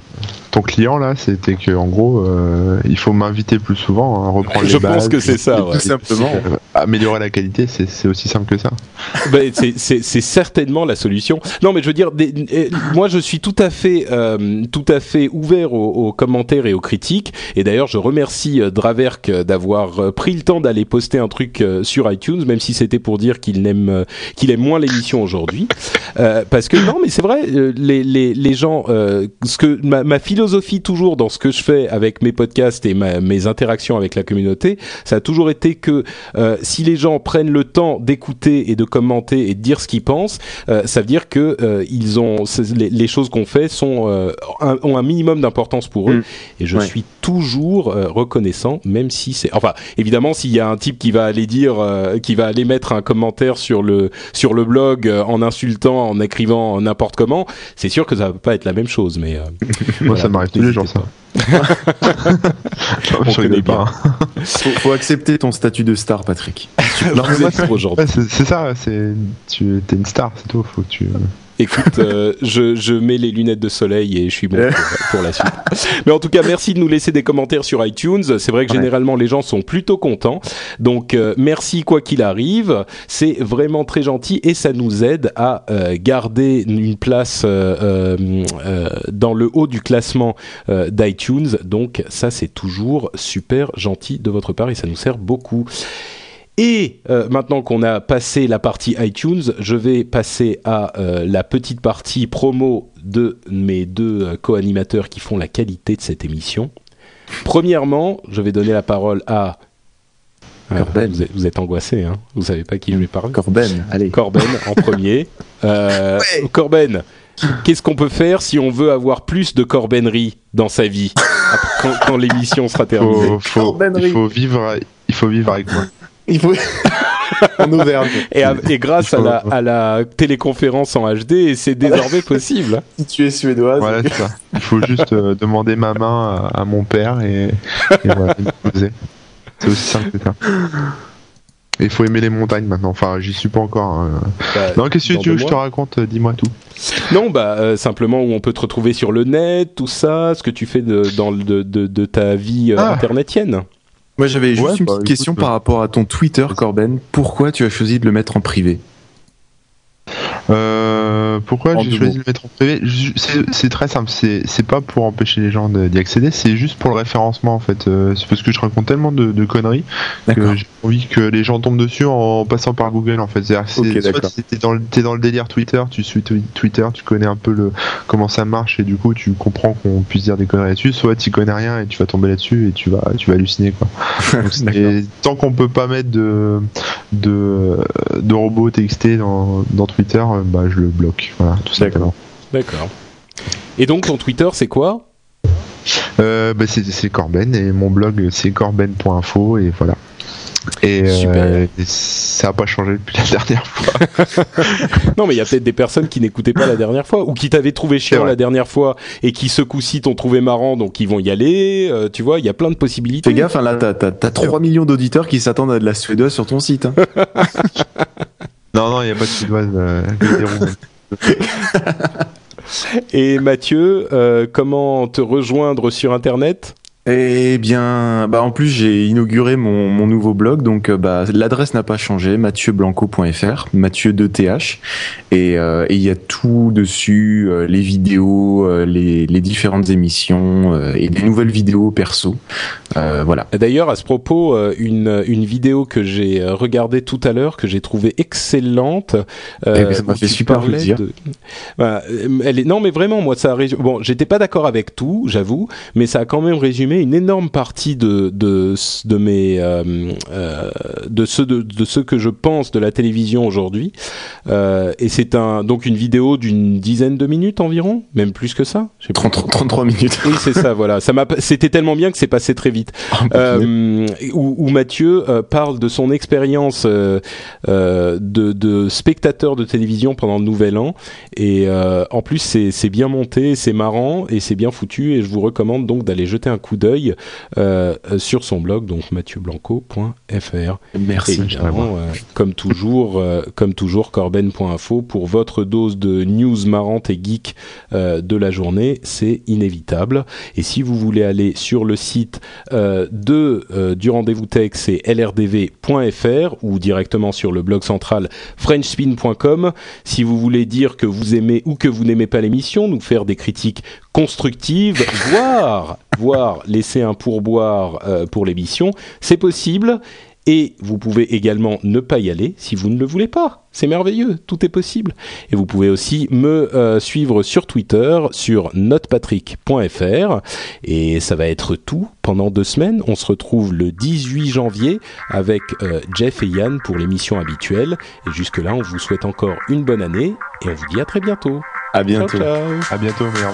ton client là, c'était que en gros, euh, il faut m'inviter plus souvent, hein, reprendre Je les pense bases, que c'est ça, ouais. Tout simplement. euh, améliorer la qualité, c'est aussi simple que ça. [laughs] Ben, c'est- certainement la solution. Non, mais je veux dire, des- moi, je suis tout à fait, euh, tout à fait ouvert aux, aux commentaires et aux critiques. Et d'ailleurs, je remercie Draverk d'avoir pris le temps d'aller poster un truc sur iTunes, même si c'était pour dire qu'il aime, qu'il aime moins l'émission aujourd'hui. Parce que non, mais c'est vrai, les, les, les gens, ce que ma, ma philosophie toujours dans ce que je fais avec mes podcasts et ma, mes interactions avec la communauté, ça a toujours été que euh, si les gens prennent le temps d'écouter et de commenter et de dire ce qu'ils pensent, euh, ça veut dire que euh, ils ont les, les choses qu'on fait sont un- ont un minimum d'importance pour eux. Mm. Et je Ouais. suis toujours euh, reconnaissant, même si c'est enfin évidemment s'il y a un type qui va aller dire, euh, qui va aller mettre un commentaire sur le sur le blog euh, en insultant, en écrivant n'importe comment, c'est sûr que ça va pas être la même chose. Mais euh, [laughs] Moi, voilà, ça m'arrive tous les [laughs] jours, ça. Non, On connaît bien. pas, hein. faut, faut accepter ton statut de star, Patrick. [laughs] Non. Ouais, c'est ça, c'est tu es une star, c'est tout. Faut que tu. Écoute, euh, je, je mets les lunettes de soleil et je suis bon pour, pour la suite. Mais en tout cas, merci de nous laisser des commentaires sur iTunes. C'est vrai que Ouais. généralement les gens sont plutôt contents. Donc euh, merci quoi qu'il arrive. C'est vraiment très gentil et ça nous aide à euh, garder une place euh, euh, euh, dans le haut du classement euh, d'iTunes. Donc ça c'est toujours super gentil de votre part et ça nous sert beaucoup. Et euh, maintenant qu'on a passé la partie iTunes, je vais passer à euh, la petite partie promo de mes deux euh, co-animateurs qui font la qualité de cette émission. Premièrement, je vais donner la parole à... Ah, Corben. vous, êtes, vous êtes angoissé, hein vous savez pas qui je vais parler Corben, allez. Corben en premier. [laughs] Euh, Corben, qu'est-ce qu'on peut faire si on veut avoir plus de corbenerie dans sa vie? Quand, quand l'émission sera terminée Faut, faut, Corbenerie. il faut vivre, il faut vivre avec moi. Il faut... [laughs] en Auvergne. Et, à- et grâce à la, à la téléconférence en HD, c'est désormais possible. [laughs] Si tu es suédoise. Voilà, c'est ça. Il faut juste euh, demander ma main à, à mon père et, et voilà, il me poser. C'est aussi simple que ça. Et il faut aimer les montagnes maintenant. Enfin, j'y suis pas encore. hein. Bah, Non, qu'est-ce que tu veux que je te raconte euh, Dis-moi tout. Non, bah euh, simplement où on peut te retrouver sur le net, tout ça, ce que tu fais de, dans le- de, de, de ta vie euh, Ah. internetienne. Moi, j'avais juste Ouais, une bah, petite question écoute, par rapport à ton Twitter, Corben. Pourquoi tu as choisi de le mettre en privé? Euh, pourquoi j'ai choisi de le mettre en privé C'est très simple. C'est pas pour empêcher les gens d'y accéder. C'est juste pour le référencement en fait. Euh, c'est parce que je raconte tellement de, de conneries que j'ai envie que les gens tombent dessus en passant par Google en fait. C'est-à-dire, c'est- Ok, soit d'accord. si t'es dans, dans le délire Twitter, tu suis twi- Twitter, tu connais un peu le comment ça marche et du coup tu comprends qu'on puisse dire des conneries là-dessus. Soit tu connais rien et tu vas tomber là-dessus et tu vas tu vas halluciner quoi. [laughs] Donc, D'accord. tant qu'on peut pas mettre de de, de robots TXT dans, dans Twitter, euh, bah je le bloque. Voilà, tout simplement. D'accord. Et donc ton Twitter, c'est quoi? Euh, bah, c'est Corben et mon blog c'est corben.info et voilà. Et, euh, ça a pas changé depuis la [laughs] dernière fois. [laughs] Non, mais il y a peut-être des personnes qui n'écoutaient pas la dernière fois ou qui t'avaient trouvé chiant la dernière fois et qui ce coup-ci t'ont trouvé marrant, donc ils vont y aller. euh, tu vois, il y a plein de possibilités. Fais gaffe, hein, là, t'as, t'as, t'as 3 millions d'auditeurs qui s'attendent à de la suédoise sur ton site. hein. [laughs] non non, il y a pas de suédoise. Et Mathieu, euh, comment te rejoindre sur Internet? Eh bien, bah en plus j'ai inauguré mon, mon nouveau blog, donc euh, bah l'adresse n'a pas changé, mathieuBlanco.fr, Mathieu 2 th et euh, et il y a tout dessus, euh, les vidéos, euh, les, les différentes émissions et des nouvelles vidéos perso. Voilà. D'ailleurs, à ce propos, une, une vidéo que j'ai regardée tout à l'heure, que j'ai trouvée excellente. Eh ben, ça m'a fait super plaisir. de- Voilà, elle est... Non, mais vraiment, moi, ça a résumé... Bon, j'étais pas d'accord avec tout, j'avoue, mais ça a quand même résumé une énorme partie de, de, de mes... euh, euh, de, ce, de, de ce que je pense de la télévision aujourd'hui. Euh, et c'est un, donc une vidéo d'une dizaine de minutes environ, même plus que ça. Je sais pas. 30 33 minutes. Oui, c'est ça, voilà. Ça m'a, c'était tellement bien que c'est passé très vite. Euh, où, où Mathieu parle de son expérience de, de spectateur de télévision pendant le Nouvel An. Et en plus, c'est, c'est bien monté, c'est marrant et c'est bien foutu. Et je vous recommande donc d'aller jeter un coup d'œil euh, sur son blog, donc mathieuBlanco.fr. Merci. Euh, comme toujours, euh, comme toujours, corben.info pour votre dose de news marrantes et geek de la journée, c'est inévitable. Et si vous voulez aller sur le site de du rendez-vous tech, c'est lrdv.fr ou directement sur le blog central frenchspin.com. Si vous voulez dire que vous aimez ou que vous n'aimez pas l'émission, nous faire des critiques constructives, voire voire laisser un pourboire euh, pour l'émission, c'est possible. Et vous pouvez également ne pas y aller si vous ne le voulez pas. C'est merveilleux, tout est possible. Et vous pouvez aussi me euh, suivre sur Twitter, sur notepatrick.fr. Et ça va être tout pendant deux semaines. On se retrouve le 18 janvier avec euh, Jeff et Yann pour l'émission habituelle. Et jusque-là, on vous souhaite encore une bonne année et on vous dit à très bientôt. À bientôt. Ciao, ciao. À bientôt, meilleur